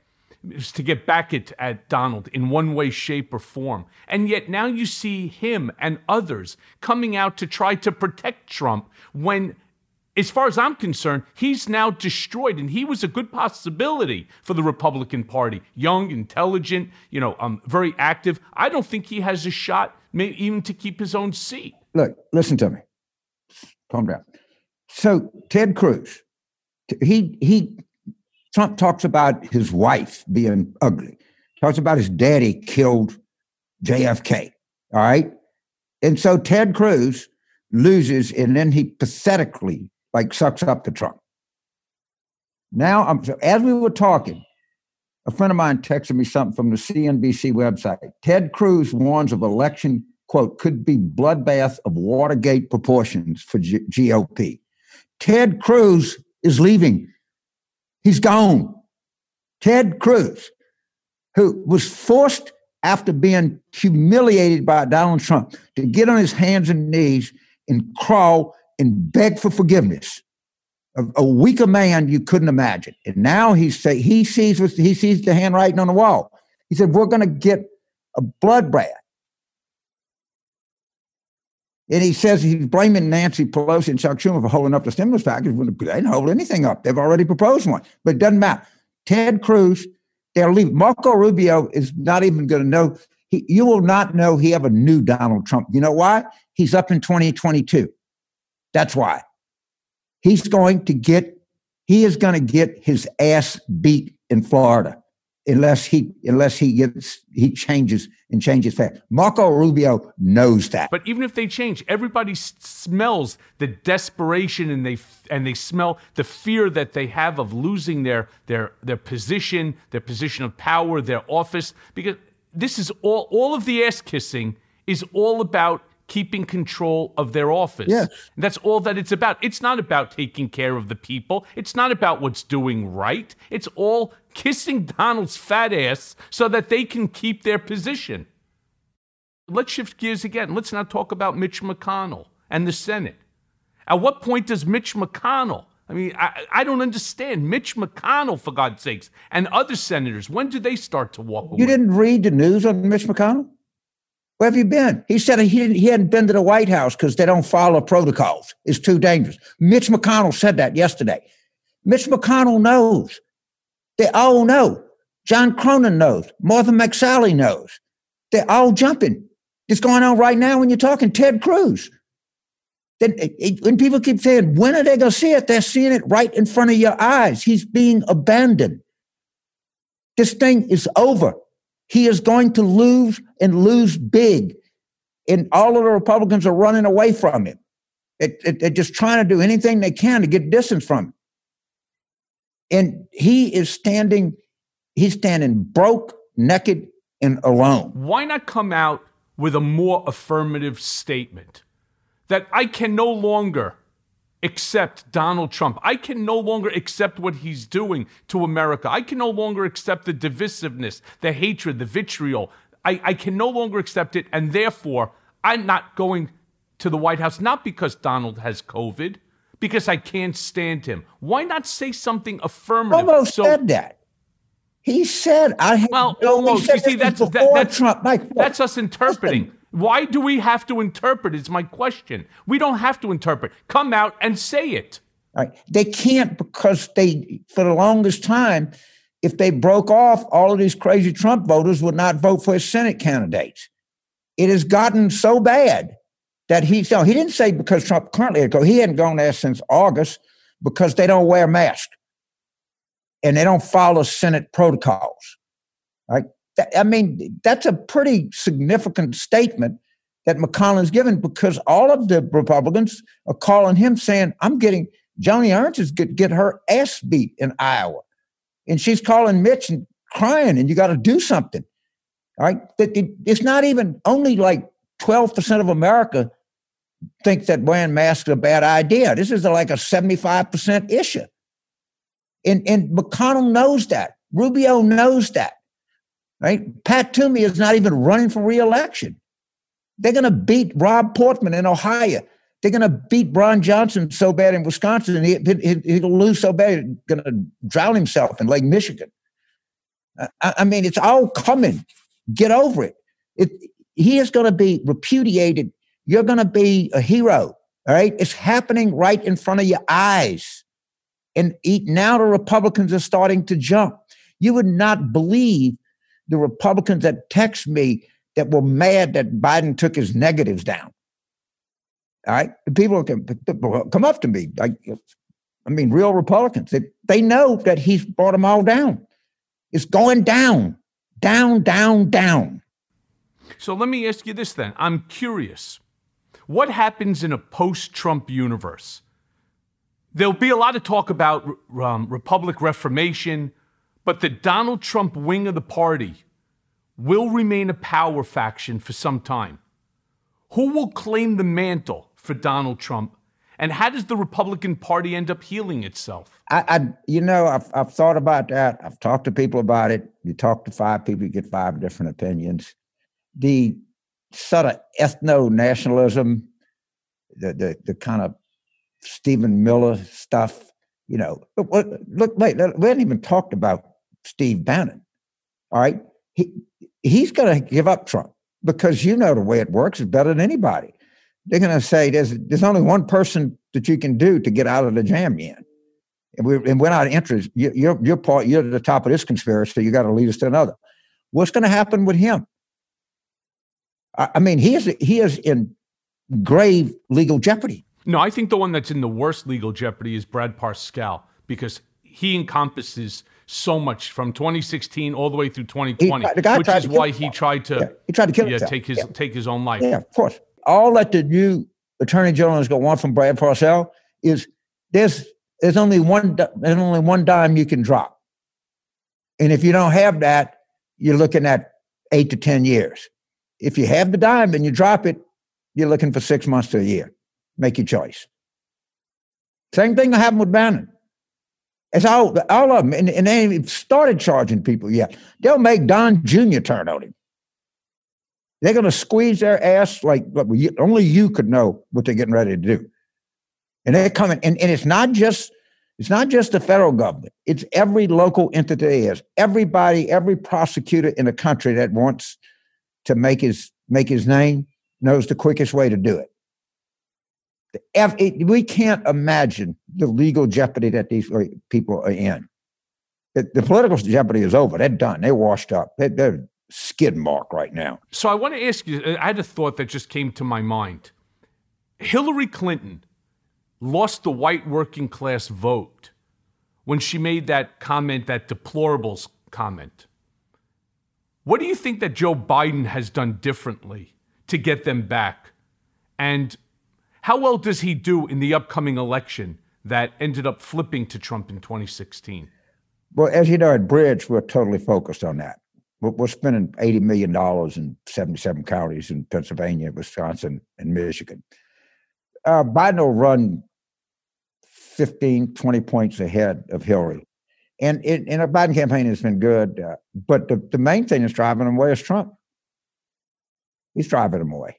A: is to get back at, at Donald in one way, shape, or form. And yet now you see him and others coming out to try to protect Trump when, as far as I'm concerned, he's now destroyed. And he was a good possibility for the Republican Party. Young, intelligent, you know, um, very active. I don't think he has a shot, maybe even to keep his own seat.
V: Look, listen to me. Calm down. So Ted Cruz, he he Trump talks about his wife being ugly, talks about his daddy killed JFK. All right. And so Ted Cruz loses, and then he pathetically like sucks up to Trump. Now, I'm, so as we were talking, a friend of mine texted me something from the CNBC website. Ted Cruz warns of election, quote, could be bloodbath of Watergate proportions for G- GOP. Ted Cruz is leaving. He's gone. Ted Cruz, who was forced after being humiliated by Donald Trump to get on his hands and knees and crawl and beg for forgiveness. A, a weaker man you couldn't imagine. And now he's say he sees he sees the handwriting on the wall. He said, We're gonna get a bloodbath. And he says he's blaming Nancy Pelosi and Chuck Schumer for holding up the stimulus package. They didn't hold anything up. They've already proposed one. But it doesn't matter. Ted Cruz, they'll leave. Marco Rubio is not even going to know. He, you will not know he have a new Donald Trump. You know why? He's up in 2022. That's why. He's going to get, he is going to get his ass beat in Florida unless he unless he gets he changes and changes fast. Marco Rubio knows that.
A: But even if they change, everybody s- smells the desperation and they and they smell the fear that they have of losing their their their position, their position of power, their office because this is all all of the ass kissing is all about keeping control of their office.
V: Yes.
A: And that's all that it's about. It's not about taking care of the people. It's not about what's doing right. It's all kissing Donald's fat ass so that they can keep their position. Let's shift gears again. Let's now talk about Mitch McConnell and the Senate. At what point does Mitch McConnell, I mean, I, I don't understand. Mitch McConnell, for God's sakes, and other senators, when do they start to walk away?
V: You didn't read the news on Mitch McConnell? Where have you been? He said he didn't, he hadn't been to the White House because they don't follow protocols. It's too dangerous. Mitch McConnell said that yesterday. Mitch McConnell knows. They all know. John Cornyn knows. Martha McSally knows. They're all jumping. It's going on right now when you're talking Ted Cruz. Then eh, eh, when people keep saying, when are they going to see it? They're seeing it right in front of your eyes. He's being abandoned. This thing is over. He is going to lose and lose big. And all of the Republicans are running away from him. It, it, they're just trying to do anything they can to get distance from him. And he is standing, he's standing broke, naked, and alone.
A: Why not come out with a more affirmative statement that I can no longer accept Donald Trump. I can no longer accept what he's doing to America. I can no longer accept the divisiveness, the hatred, the vitriol. I, I can no longer accept it. And therefore, I'm not going to the White House, not because Donald has COVID, because I can't stand him. Why not say something affirmative?
V: Almost so, said that. He said, "I have
A: well,
V: no,
A: almost. You see, that's that, that's
V: Trump. Mike,
A: that's us interpreting.
V: Listen.
A: Why do we have to interpret? Is my question. We don't have to interpret. Come out and say it.
V: Right. They can't because they, for the longest time, if they broke off, all of these crazy Trump voters would not vote for his Senate candidates. It has gotten so bad that he's no, he didn't say because Trump currently. He hadn't gone there since August because they don't wear masks and they don't follow Senate protocols. Right? I mean, that's a pretty significant statement that McConnell's given because all of the Republicans are calling him saying, I'm getting Joni Ernst is get, get her ass beat in Iowa. And she's calling Mitch and crying, and you got to do something. All right. It's not even only like 12% of America think that wearing masks is a bad idea. This is like a 75% issue. And, and McConnell knows that. Rubio knows that. Right? Pat Toomey is not even running for reelection. They're going to beat Rob Portman in Ohio. They're going to beat Ron Johnson so bad in Wisconsin, he, he, will lose so bad, he's going to drown himself in Lake Michigan. I, I mean, it's all coming. Get over it. it he is going to be repudiated. You're going to be a hero. All right. It's happening right in front of your eyes. And now the Republicans are starting to jump. You would not believe the Republicans that text me that were mad that Biden took his negatives down. All right. The people come, come up to me like, I mean, real Republicans. They, they know that he's brought them all down. It's going down, down, down, down.
A: So let me ask you this then. I'm curious. What happens in a post Trump universe? There'll be a lot of talk about um, Republic reformation, but the Donald Trump wing of the party will remain a power faction for some time. Who will claim the mantle for Donald Trump? And how does the Republican Party end up healing itself?
V: I, I you know, I've, I've thought about that. I've talked to people about it. You talk to five people, you get five different opinions. The sort of ethno nationalism, the, the the kind of Stephen Miller stuff, you know. Look, look, wait, we haven't even talked about Steve Bannon. All right, he he's going to give up Trump because you know the way it works is better than anybody. They're going to say there's there's only one person that you can do to get out of the jam in. And, we, and we're not interested. You, you're, you're part. You're at the top of this conspiracy. You got to lead us to another. What's going to happen with him? I, I mean, he is he is in grave legal jeopardy.
A: No, I think the one that's in the worst legal jeopardy is Brad Parscale because he encompasses so much from 2016 all the way through 2020, which is why he tried to
V: yeah, he tried to kill
A: yeah,
V: himself.
A: take his
V: yeah.
A: take his own life.
V: Yeah, of course. All that the new attorney general is going to want from Brad Parscale is there's there's only one there's only one dime you can drop, and if you don't have that, you're looking at eight to ten years. If you have the dime and you drop it, you're looking for six months to a year. Make your choice. Same thing will happen with Bannon. It's all, all of them. And, and they ain't started charging people yet. They'll make Don Jr. turn on him. They're going to squeeze their ass like, only you could know what they're getting ready to do. And they're coming. And, and it's not just it's not just the federal government. It's every local entity is. Everybody, every prosecutor in the country that wants to make his make his name knows the quickest way to do it. F, it, we can't imagine the legal jeopardy that these people are in. The, the political jeopardy is over. They're done. They're washed up. They're, they're skid mark right now.
A: So I want to ask you. I had a thought that just came to my mind. Hillary Clinton lost the white working class vote when she made that comment, that deplorables comment. What do you think that Joe Biden has done differently to get them back? And how well does he do in the upcoming election that ended up flipping to Trump in 2016?
V: Well, as you know, at Bridge, we're totally focused on that. We're, spending $80 million in 77 counties in Pennsylvania, Wisconsin, and Michigan. Uh, Biden will run 15, 20 points ahead of Hillary. And, it, and a Biden campaign has been good. Uh, but the, the main thing that's driving them away is Trump. He's driving them away.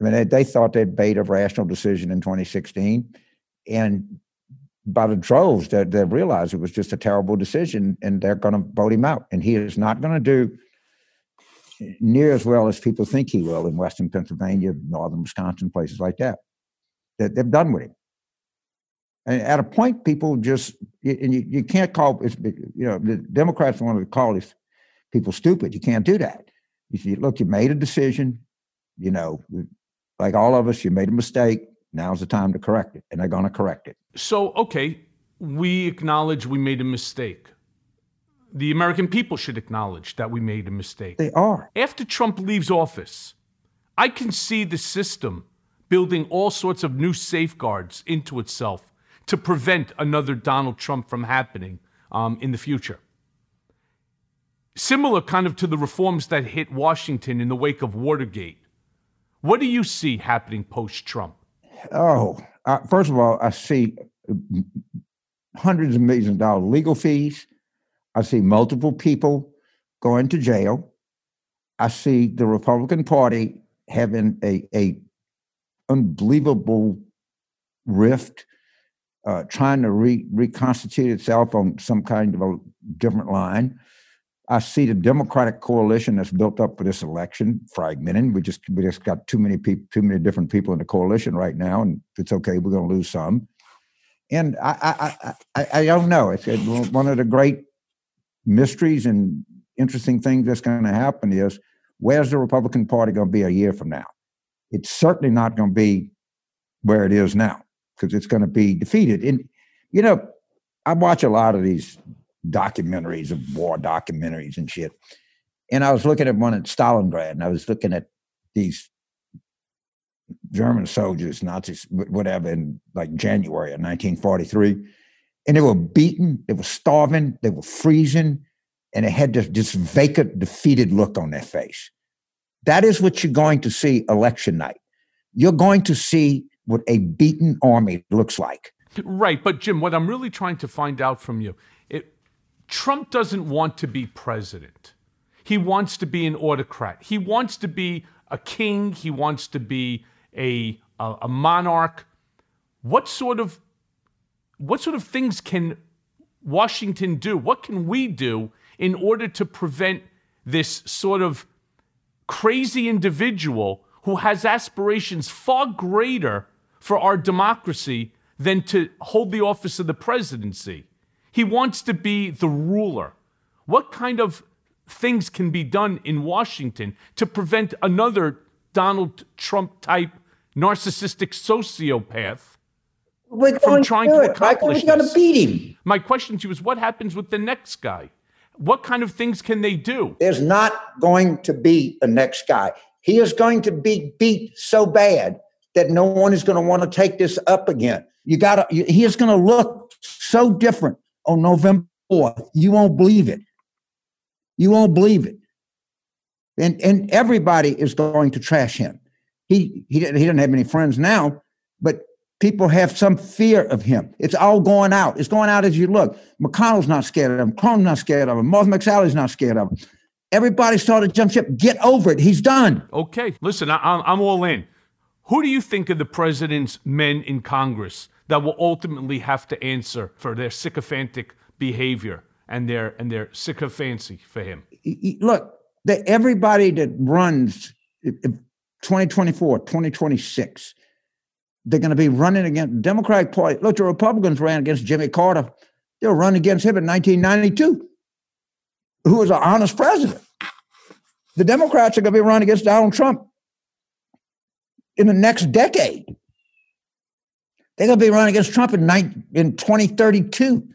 V: I mean, they, they thought they'd made a rational decision in 2016. And by the droves, they, they realize it was just a terrible decision and they're going to vote him out. And he is not going to do near as well as people think he will in Western Pennsylvania, Northern Wisconsin, places like that. That they've done with him. And at a point, people just and you, you can't call you know the Democrats wanted to call these people stupid. You can't do that. You see, look, you made a decision. You know, like all of us, you made a mistake. Now's the time to correct it, and they're going to correct it.
A: So, okay, we acknowledge we made a mistake. The American people should acknowledge that we made a mistake.
V: They are.
A: After Trump leaves office, I can see the system building all sorts of new safeguards into itself to prevent another Donald Trump from happening um, in the future. Similar kind of to the reforms that hit Washington in the wake of Watergate. What do you see happening post Trump?
V: Oh, uh, first of all, I see hundreds of millions of dollars legal fees. I see multiple people going to jail. I see the Republican Party having a, a unbelievable rift, uh, trying to re- reconstitute itself on some kind of a different line. I see the Democratic coalition that's built up for this election fragmenting. We just we just got too many people, too many different people in the coalition right now, and it's okay. We're going to lose some. And I I, I I don't know. It's one of the great mysteries and interesting things that's going to happen is where's the Republican Party going to be a year from now? It's certainly not going to be where it is now because it's going to be defeated. And You know, I watch a lot of these documentaries of war documentaries and shit. And I was looking at one at Stalingrad, and I was looking at these German soldiers, Nazis, whatever, in like January of 1943. And they were beaten, they were starving, they were freezing, and they had this, this vacant, defeated look on their face. That is what you're going to see election night. You're going to see what a beaten army looks like.
A: Right. But, Jim, what I'm really trying to find out from you Trump doesn't want to be president. He wants to be an autocrat. He wants to be a king. He wants to be a, a, a monarch. What sort of what sort of things can Washington do? What can we do in order to prevent this sort of crazy individual who has aspirations far greater for our democracy than to hold the office of the presidency. He wants to be the ruler. What kind of things can be done in Washington to prevent another Donald Trump type narcissistic sociopath
V: We're
A: from trying to,
V: to
A: accomplish
V: to
A: this?
V: beat him.
A: My question to you is what happens with the next guy? What kind of things can they do?
V: There's not going to be a next guy. He is going to be beat so bad that no one is going to want to take this up again. You got to, he is going to look so different on November 4th. You won't believe it. You won't believe it. And, and everybody is going to trash him. He, he, he doesn't have any friends now, but people have some fear of him. It's all going out. It's going out as you look. McConnell's not scared of him. Cornyn's not scared of him. Martha McSally's not scared of him. Everybody started jump ship. Get over it. He's done.
A: Okay, listen, I, I'm, I'm all in. Who do you think are the president's men in Congress that will ultimately have to answer for their sycophantic behavior and their and their sycophancy for him?
V: Look, everybody that runs 2024, 2026, they're going to be running against the Democratic Party. Look, the Republicans ran against Jimmy Carter. They were running against him in 1992, who was an honest president. The Democrats are going to be running against Donald Trump in the next decade. They're going to be running against Trump in, 19, in 2032.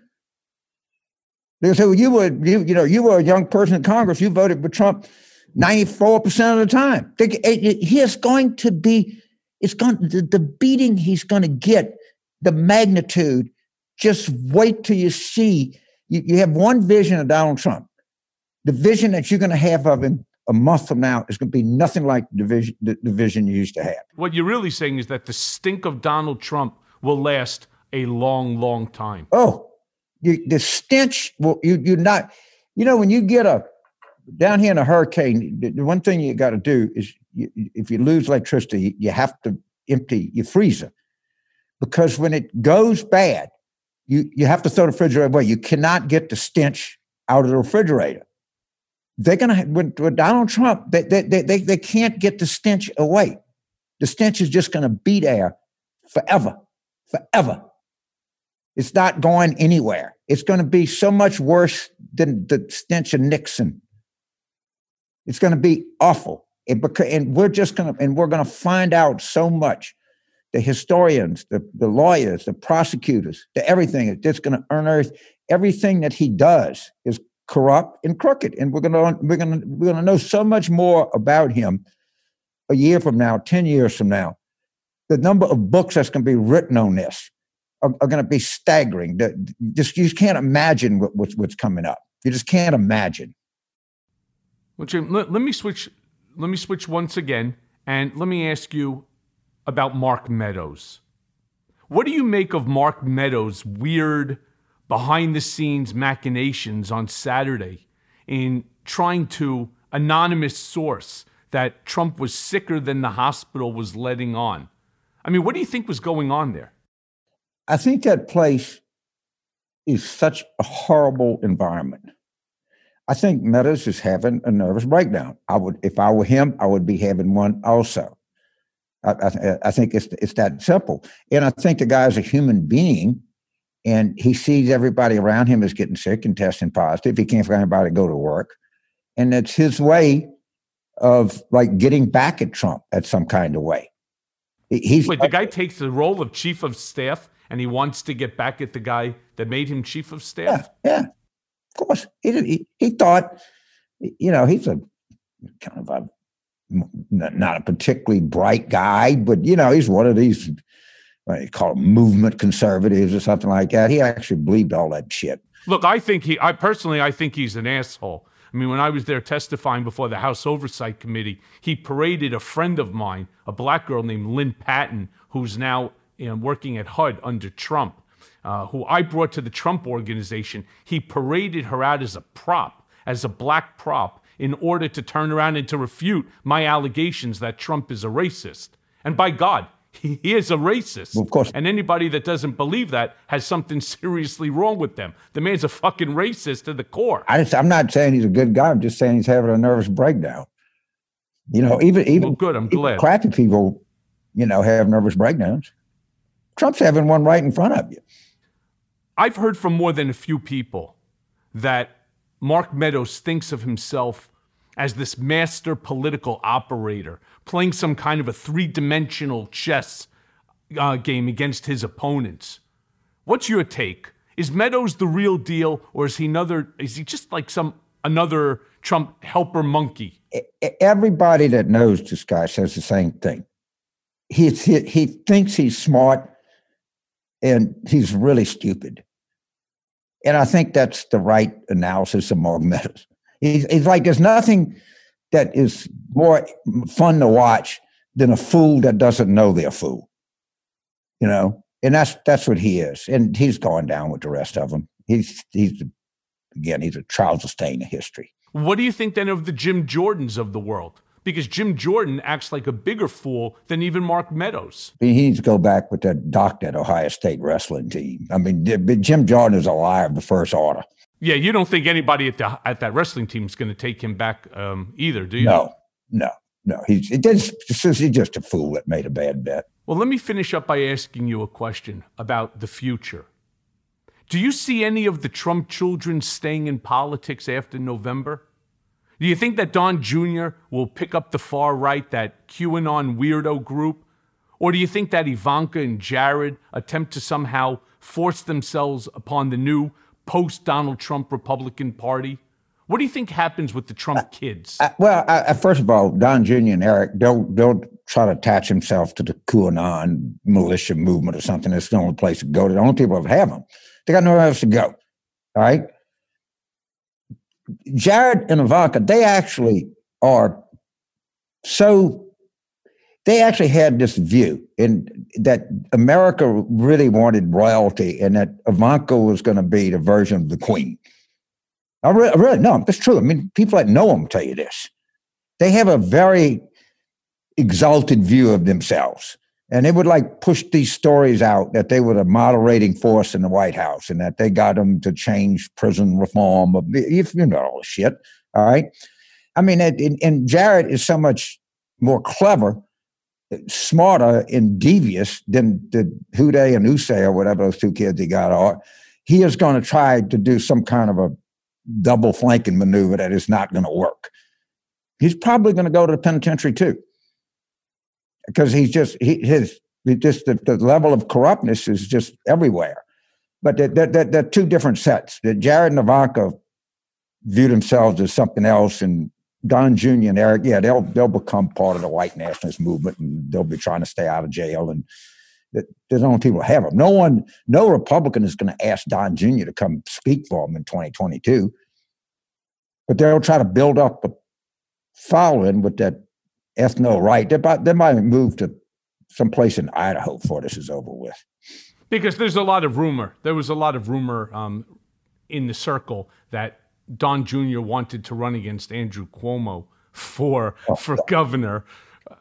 V: They say, well, you were you, you know you were a young person in Congress. You voted for Trump 94 percent of the time. Eh, eh, he is going to be. It's going the, the beating he's going to get, the magnitude. Just wait till you see. You, you have one vision of Donald Trump. The vision that you're going to have of him a month from now is going to be nothing like the vision, the, the vision you used to have.
A: What you're really saying is that the stink of Donald Trump will last a long, long time.
V: Oh, you, the stench will you you not. You know when you get a down here in a hurricane, the, the one thing you got to do is you, if you lose electricity, you have to empty your freezer because when it goes bad, you you have to throw the refrigerator away. You cannot get the stench out of the refrigerator. They're gonna with, with Donald Trump, they, they they they can't get the stench away. The stench is just gonna be there forever, forever. It's not going anywhere. It's going to be so much worse than the stench of Nixon. It's going to be awful. It, and we're just going to, and we're going to find out so much. The historians, the, the lawyers, the prosecutors, the everything is just going to unearth everything that he does is corrupt and crooked. And we're going to, we're going to, we're going to know so much more about him a year from now, 10 years from now. The number of books that's going to be written on this are, are going to be staggering. The, just you just can't imagine what, what's what's coming up. You just can't imagine.
A: Well, Jim, let, let me switch. Let me switch once again, and let me ask you about Mark Meadows. What do you make of Mark Meadows' weird, behind the scenes machinations on Saturday in trying to anonymous source that Trump was sicker than the hospital was letting on? I mean, what do you think was going on there?
V: I think that place is such a horrible environment. I think Meadows is having a nervous breakdown. I would, if I were him, I would be having one also. I, I, I think it's it's that simple. And I think the guy is a human being, and he sees everybody around him is getting sick and testing positive. He can't find anybody to go to work, and it's his way of like getting back at Trump at some kind of way. He's
A: Wait, the guy takes the role of chief of staff and he wants to get back at the guy that made him chief of staff?
V: Yeah, yeah. of course. He, he, he thought, you know, he's a kind of a not a particularly bright guy, but you know, he's one of these what you call movement conservatives or something like that. He actually believed all that shit.
A: Look, I think he, I personally, I think he's an asshole. I mean, when I was there testifying before the House Oversight Committee, he paraded a friend of mine, a black girl named Lynne Patton, who's now you know, working at HUD under Trump, uh, who I brought to the Trump organization. He paraded her out as a prop, as a black prop, in order to turn around and to refute my allegations that Trump is a racist. And by God, he, he is a racist.
V: Well, of course.
A: And anybody that doesn't believe that has something seriously wrong with them. The man's a fucking racist to the core.
V: I I'm not saying he's a good guy. I'm just saying he's having a nervous breakdown. You know, even even
A: well, good. I'm glad.
V: Crappy people, you know, have nervous breakdowns. Trump's having one right in front of you.
A: I've heard from more than a few people that Mark Meadows thinks of himself as this master political operator playing some kind of a three dimensional chess uh, game against his opponents. What's your take? Is Meadows the real deal, or is he another? Is he just like some another Trump helper monkey?
V: Everybody that knows this guy says the same thing. He he, he thinks he's smart, and he's really stupid. And I think that's the right analysis of Mark Meadows. He's, he's like there's nothing that is more fun to watch than a fool that doesn't know they're a fool. You know, and that's that's what he is, and he's going down with the rest of them. He's he's again he's a trouser stain of history.
A: What do you think then of the Jim Jordans of the world? Because Jim Jordan acts like a bigger fool than even Mark Meadows.
V: I mean, he needs to go back with that doctor at Ohio State wrestling team. I mean, Jim Jordan is a liar of the first order.
A: Yeah, you don't think anybody at the at that wrestling team is going to take him back um, either, do you?
V: No, no, no. He's just, he's just a fool that made a bad bet.
A: Well, let me finish up by asking you a question about the future. Do you see any of the Trump children staying in politics after November? Do you think that Don Jr. will pick up the far right, that QAnon weirdo group? Or do you think that Ivanka and Jared attempt to somehow force themselves upon the new post Donald Trump Republican Party? What do you think happens with the Trump uh, kids?
V: Uh, well, uh, first of all, Don Jr. and Eric don't don't try to attach himself to the QAnon militia movement or something. It's the only place to go. The only people that have them. They got nowhere else to go. All right. Jared and Ivanka, they actually are so they actually had this view in that America really wanted royalty and that Ivanka was going to be the version of the queen. I really, I really no, that's true. I mean, people that know them tell you this. They have a very exalted view of themselves. And they would like push these stories out that they were a moderating force in the White House and that they got them to change prison reform. If you know all the shit, all right. I mean, and, and Jared is so much more clever smarter and devious than the Hude and Usay or whatever those two kids he got are, he is going to try to do some kind of a double flanking maneuver that is not going to work. He's probably going to go to the penitentiary too, because he's just he, his just the, the, level of corruptness is just everywhere. But they're, they're, they're two different sets. That Jared and Ivanka view themselves as something else, and Don Jr. and Eric, yeah, they'll they'll become part of the white nationalist movement, and they'll be trying to stay out of jail. And there's only people who have them. No one, no Republican is going to ask Don Jr. to come speak for them in 2022. But they'll try to build up a following with that ethno right. They might, they might move to someplace in Idaho before this is over with.
A: Because there's a lot of rumor. There was a lot of rumor um, in the circle that Don Jr. wanted to run against Andrew Cuomo for for governor.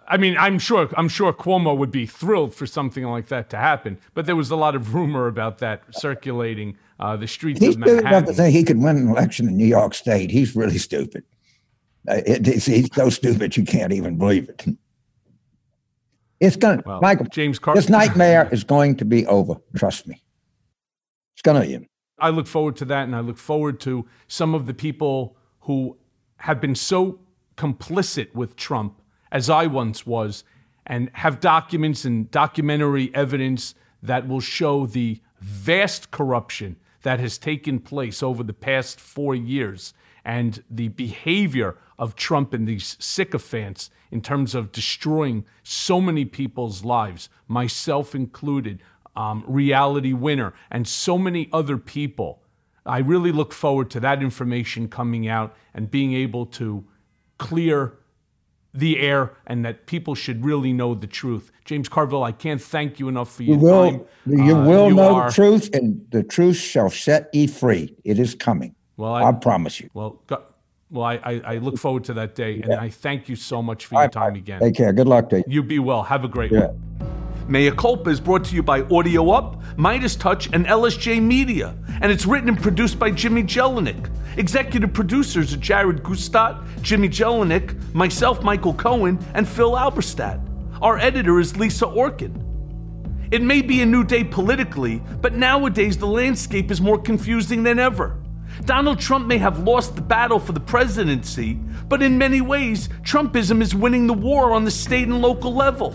A: I mean, I'm sure I'm sure Cuomo would be thrilled for something like that to happen. But there was a lot of rumor about that circulating uh, the streets
V: he's
A: of Manhattan.
V: Enough to think he could win an election in New York State. He's really stupid. Uh, it, he's so stupid you can't even believe it. It's going to, well, Michael.
A: James Carville.
V: This nightmare is going to be over. Trust me. It's going to.
A: I look forward to that, and I look forward to some of the people who have been so complicit with Trump, as I once was, and have documents and documentary evidence that will show the vast corruption that has taken place over the past four years and the behavior of Trump and these sycophants in terms of destroying so many people's lives, myself included, um, Reality Winner, and so many other people. I really look forward to that information coming out and being able to clear the air and that people should really know the truth. James Carville, I can't thank you enough for your
V: you will,
A: time.
V: You
A: Uh,
V: will
A: you
V: know
A: are-
V: the truth, and the truth shall set ye free. It is coming.
A: Well,
V: I, promise you.
A: Well, go, well, I, I, I look forward to that day, and I thank you so much for your time again.
V: Take care. Good luck to you.
A: You be well. Have a great
V: Yeah.
A: one. Mea Culpa is brought to you by Audio Up, MeidasTouch, and LSJ Media. And it's written and produced by Jimmy Jellinek. Executive producers are Jared Gustat, Jimmy Jellinek, myself, Michael Cohen, and Phil Alberstadt. Our editor is Lisa Orkin. It may be a new day politically, but nowadays the landscape is more confusing than ever. Donald Trump may have lost the battle for the presidency, but in many ways, Trumpism is winning the war on the state and local level.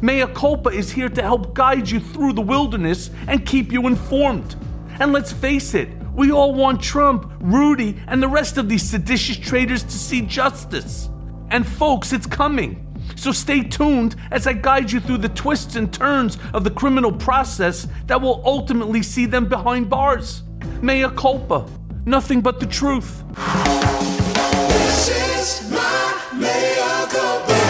A: Mea Culpa is here to help guide you through the wilderness and keep you informed. And let's face it, we all want Trump, Rudy, and the rest of these seditious traitors to see justice. And folks, it's coming. So stay tuned as I guide you through the twists and turns of the criminal process that will ultimately see them behind bars. Mea culpa. Nothing but the truth. This is my mea culpa.